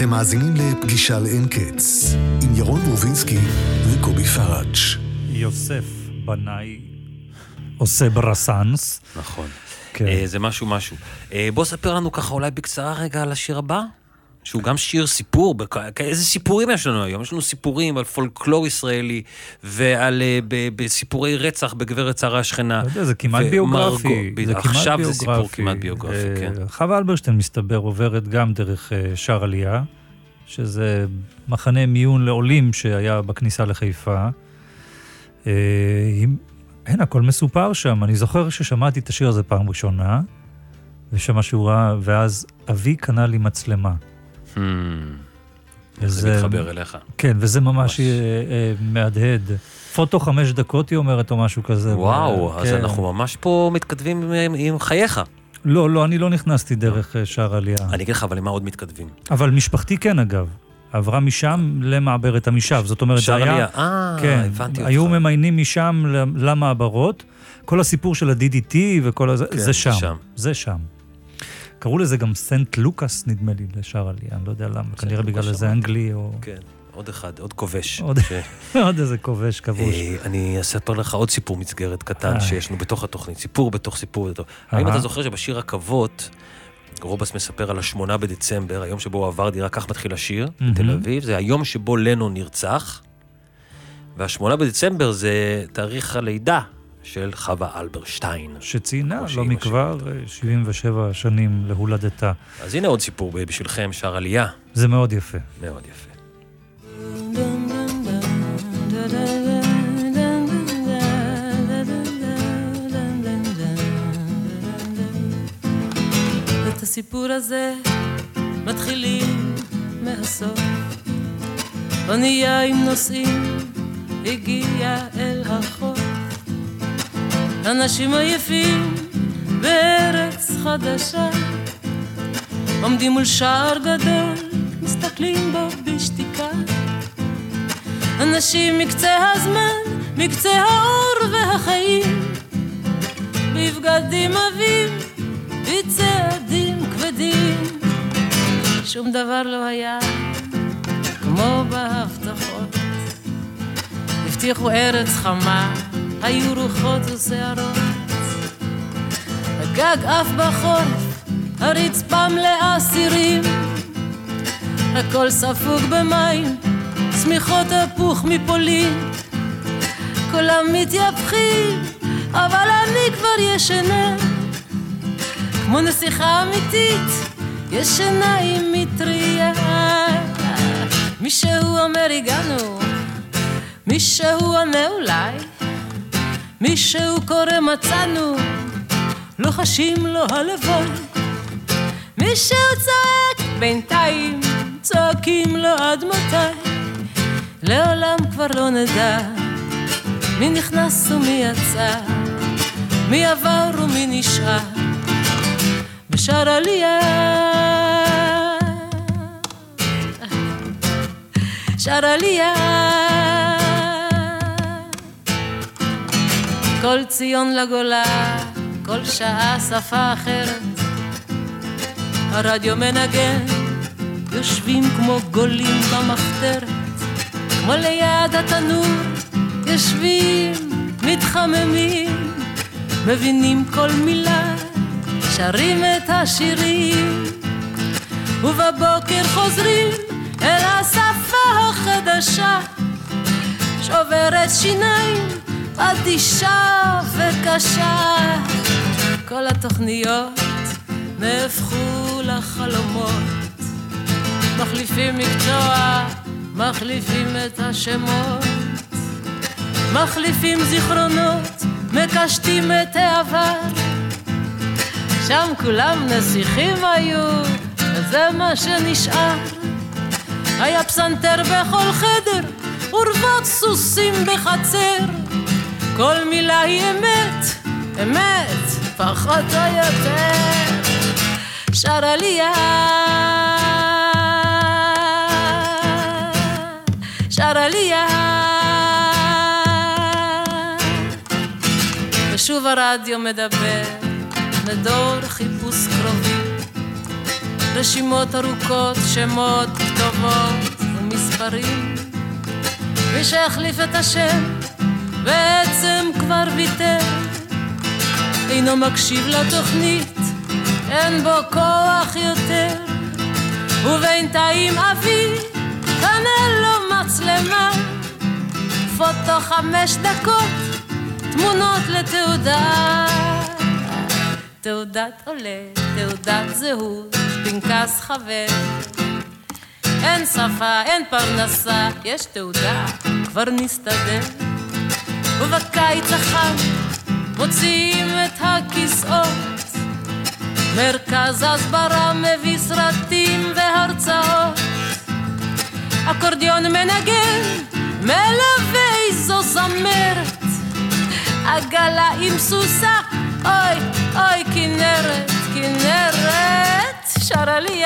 מאזינים לפגישה לאין קץ, עם ירון רובינסקי וקובי פראג'. יוסף בנאי עושה ברסאנס. נכון. כן. אה, זה משהו משהו. אה, בוא ספר לנו ככה אולי בקצרה רגע על השיר הבא. שהוא גם שיר סיפור, בכ- איזה סיפורים יש לנו היום? יש לנו סיפורים על פולקלור ישראלי ועל אה, ב- בסיפורי רצח בגברת שרה השכנה. לא יודע, זה כמעט ומרגו- ביוגרפי. ב- זה כמעט עכשיו זה סיפור. כמעט ביוגרפי, אה, כן. חווה אלברשטיין, מסתבר, עוברת גם דרך אה, שער עלייה, שזה מחנה מיון לעולים שהיה בכניסה לחיפה. אה, אין, הכל מסופר שם. אני זוכר ששמעתי את השיר הזה פעם ראשונה, ושמע שהוא ראה, ואז אבי קנה לי מצלמה. Hmm, זה וזה- מתחבר אליך. כן, וזה ממש אה, אה, מהדהד. פוטו חמש דקות, היא אומרת, או משהו כזה. וואו, אז כן. אנחנו ממש פה מתכתבים עם- עם חייך. לא, לא, אני לא נכנסתי דרך אה, שער עלייה. אני אגיד לך, אבל למה עוד מתכתבים? אבל משפחתי כן, אגב. עברה משם למעברת עמישב. זאת אומרת, זה שער. עלייה. אה, כן, הבנתי היו אותך. ממיינים משם למעברות. כל הסיפור של ה-DDT וכל הזה, כן, זה זה שם. שם. זה שם. קראו לזה גם סנט לוקאס, נדמה לי, לשער עלייה, אני לא יודע למה, כנראה בגלל איזה. אנגלי או... כן, עוד אחד, עוד כובש. עוד- ש- עוד איזה כובש כבוש. אה, אני אספר לך עוד סיפור מסגרת קטן איי. שיש לנו בתוך התוכנית, סיפור בתוך סיפור. בתוך- האם. אתה זוכר שבשיר עכבות, רובס מספר על השמונה בדצמבר, היום שבו הוא עבר דירה, כך מתחיל השיר. בתל אביב, זה היום שבו לנון נרצח, והשמונה בדצמבר זה תאריך הלידה של חווה אלברשטיין. שציינה לא מכבר אה, 77 שנים להולדתה. אז הנה עוד סיפור בשבילכם, שער עלייה. זה מאוד יפה. מאוד יפה. את הסיפור הזה מתחילים מהסוף. אונייה עם נוסעים הגיעה אל החוף. אנשים עייפים בארץ חדשה עומדים מול שער גדול, מסתכלים בו בשתיקה. אנשים מקצה הזמן, מקצה האור והחיים, בבגדים עבים, בצעדים כבדים. שום דבר לא היה כמו בהבטחות. הבטיחו ארץ חמה, היו רוחות ושערות. הגג עף בחורף, הרצפה מלאה סירים. הכל ספוג במים, שמיכות הפוך מפולין. כולם מתייפחים, אבל אני כבר ישנה. כמו נסיכה אמיתית, ישנה עם מטריה. מישהו אומר הגענו, מישהו עונה אולי, מישהו קורא מצאנו, לוחשים לו הלוואי. מישהו צועק בינתיים, צועקים לו עד מתי. לעולם כבר לא נדע מי נכנס ומי יצא, מי עבר ומי נשאר. בשער עלייה. שער עלייה. כל ציון לגולה, כל שעה שפה אחרת. הרדיו מנגן, יושבים כמו גולים במחתרת. כמו ליד התנור, יושבים, מתחממים, מבינים כל מילה, שרים את השירים, ובבוקר חוזרים אל השפה החדשה, חסרת שיניים, אדישה וקשה. כל התוכניות נהפכו לחלומות. מחליפים מקצוע, מחליפים את השמות. מחליפים זיכרונות, מקשטים את העבר. שם כולם נסיכים היו, וזה מה שנשאר. היה פסנתר בכל חדר, ורבות סוסים בחצר. כל מילה היא אמת, אמת, פחות או יותר. שרה לי שרה לי ושוב הרדיו מדבר, מדור חיפוש קרובי. רשימות ארוכות, שמות, כתובות ומספרים. מי שהחליף את השם בעצם כבר ויתר. אינו מקשיב לתוכנית, אין בו כוח יותר. ובינתיים אבי קנה לו מצלמה, פוטו חמש דקות, תמונות לתעודה. תעודת עולה, תעודת זהות, פנקס חבר. אין שפה, אין פרנסה, יש תעודה, כבר נסתדר. ובקיץ החם מוציאים את הכיסאות. מרכז הסברה מביא סרטים והרצאות. אקורדיון מנגן, מלווה איזו זמרת. עגלה עם סוסה, אוי, אוי, כנרת, כנרת, שרה לי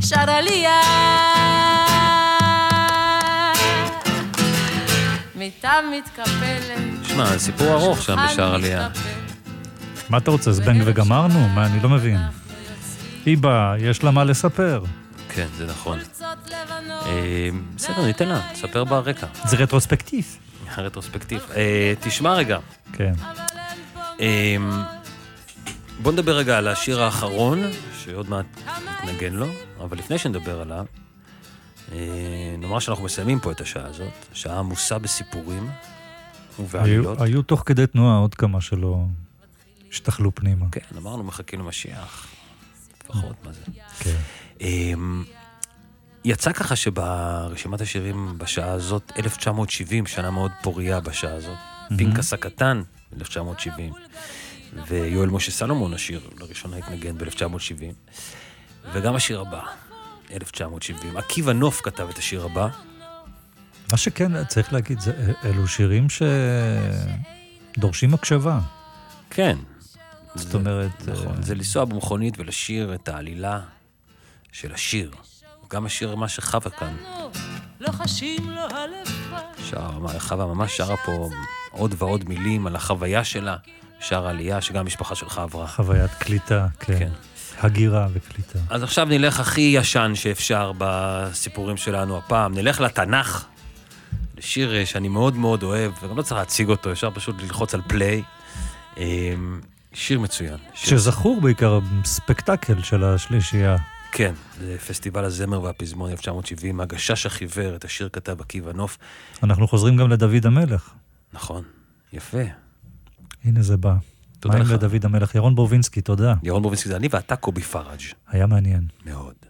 שרה לי מיטה מתקפלת. שמע, סיפור ארוך שם בשער עלייה. מה אתה רוצה, זבנג וגמרנו? מה, אני לא מבין. היא באה, יש לה מה לספר. כן, זה נכון. אה, בסדר, ניתן לה, תספר ברקע. זה רטרוספקטיב. רטרוספקטיב. אה, תשמע רגע. כן. אה, בוא נדבר רגע על השיר האחרון, שעוד מעט נגן לו, אבל לפני שנדבר עליו, נאמר שאנחנו מסיימים פה את השעה הזאת, שעה עמוסה בסיפורים ובעלילות. היו, היו תוך כדי תנועה עוד כמה שלא השתחלו פנימה. כן, אמרנו מחכים למשיח. לפחות, מה זה? כן. יצא ככה שברשימת השירים בשעה הזאת, 1970, שנה מאוד פוריה בשעה הזאת, פנקס הקטן, 1970, ויואל משה סלומון, השיר לראשונה התנגן ב-1970, וגם השיר הבא, 1970. עקיבא נוף כתב את השיר הבא. מה שכן, צריך להגיד, זה, אלו שירים שדורשים הקשבה. כן. זאת אומרת... נכון, זה לנסוע במכונית ולשיר את העלילה של השיר. גם השיר מה שחווה כאן. הלב שר, חווה ממש שרה פה עוד ועוד מילים על החוויה שלה, שר עלייה שגם המשפחה שלך עברה. חוויית קליטה, כן. כן. הגירה וקליטה. אז עכשיו נלך הכי ישן שאפשר בסיפורים שלנו הפעם. נלך לתנ"ך, לשיר שאני מאוד מאוד אוהב, וגם לא צריך להציג אותו, אפשר פשוט ללחוץ על פליי. שיר מצוין. שיר... שזכור בעיקר ספקטקל של השלישייה. כן, זה פסטיבל הזמר והפזמון 1970, הגשש החיוור, את השיר כתב עקיבא נוף. אנחנו חוזרים גם לדוד המלך. נכון, יפה. הנה זה בא. תודה לך. מה עם לדוד המלך? ירון בורבינסקי, תודה. ירון בורבינסקי זה אני ואתה קובי פראג'. היה מעניין. מאוד.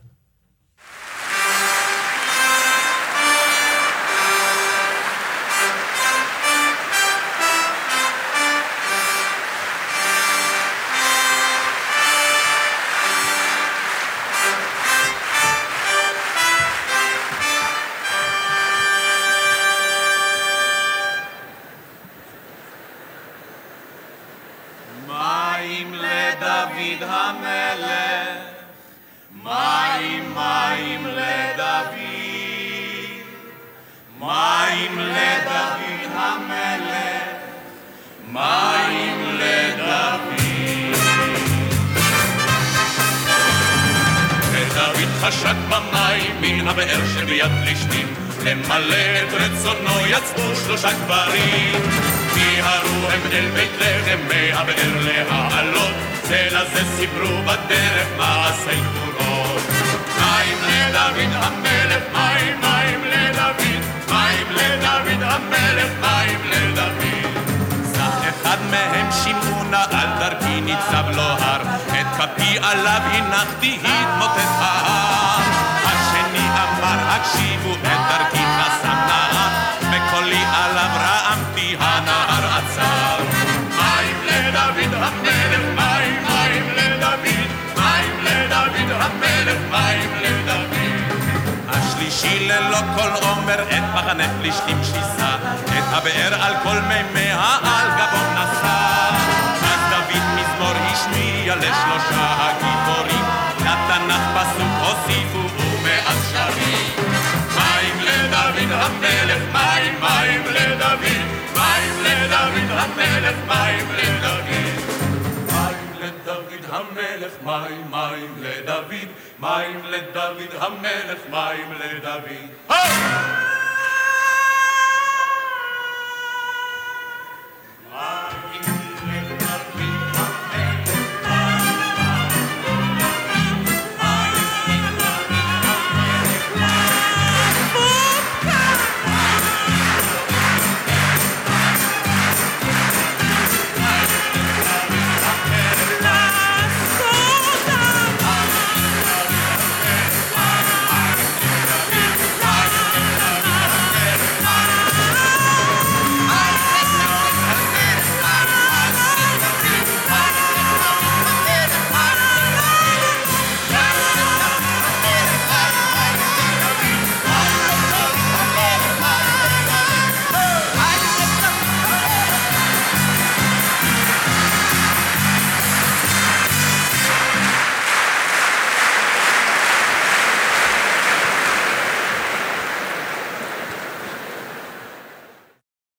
מעשי גבורות מים לדוד המלך, מים, מים לדוד, מים לדוד המלך, מים לדוד. סך אחד מהם שמעונה על דרכי ניצב לו הר, את כפי עליו הנחתי התמוטט ההר. השני אמר הקשיבו את דרכי ללא כל עומר את מחנה פלישתים שיסה, את הבאר על כל מימיה על גבו נשא. אז דוד מזמור השמיע לשלושה הגיבורים, לתנ"ך פסוק הוסיפו ומאז שרים. מים לדוד המלך, מים, מים לדוד, מים לדוד המלך, מים לדוד. מים לדוד המלך, מים, מים לדוד, מים לדוד המלך, מים לדוד.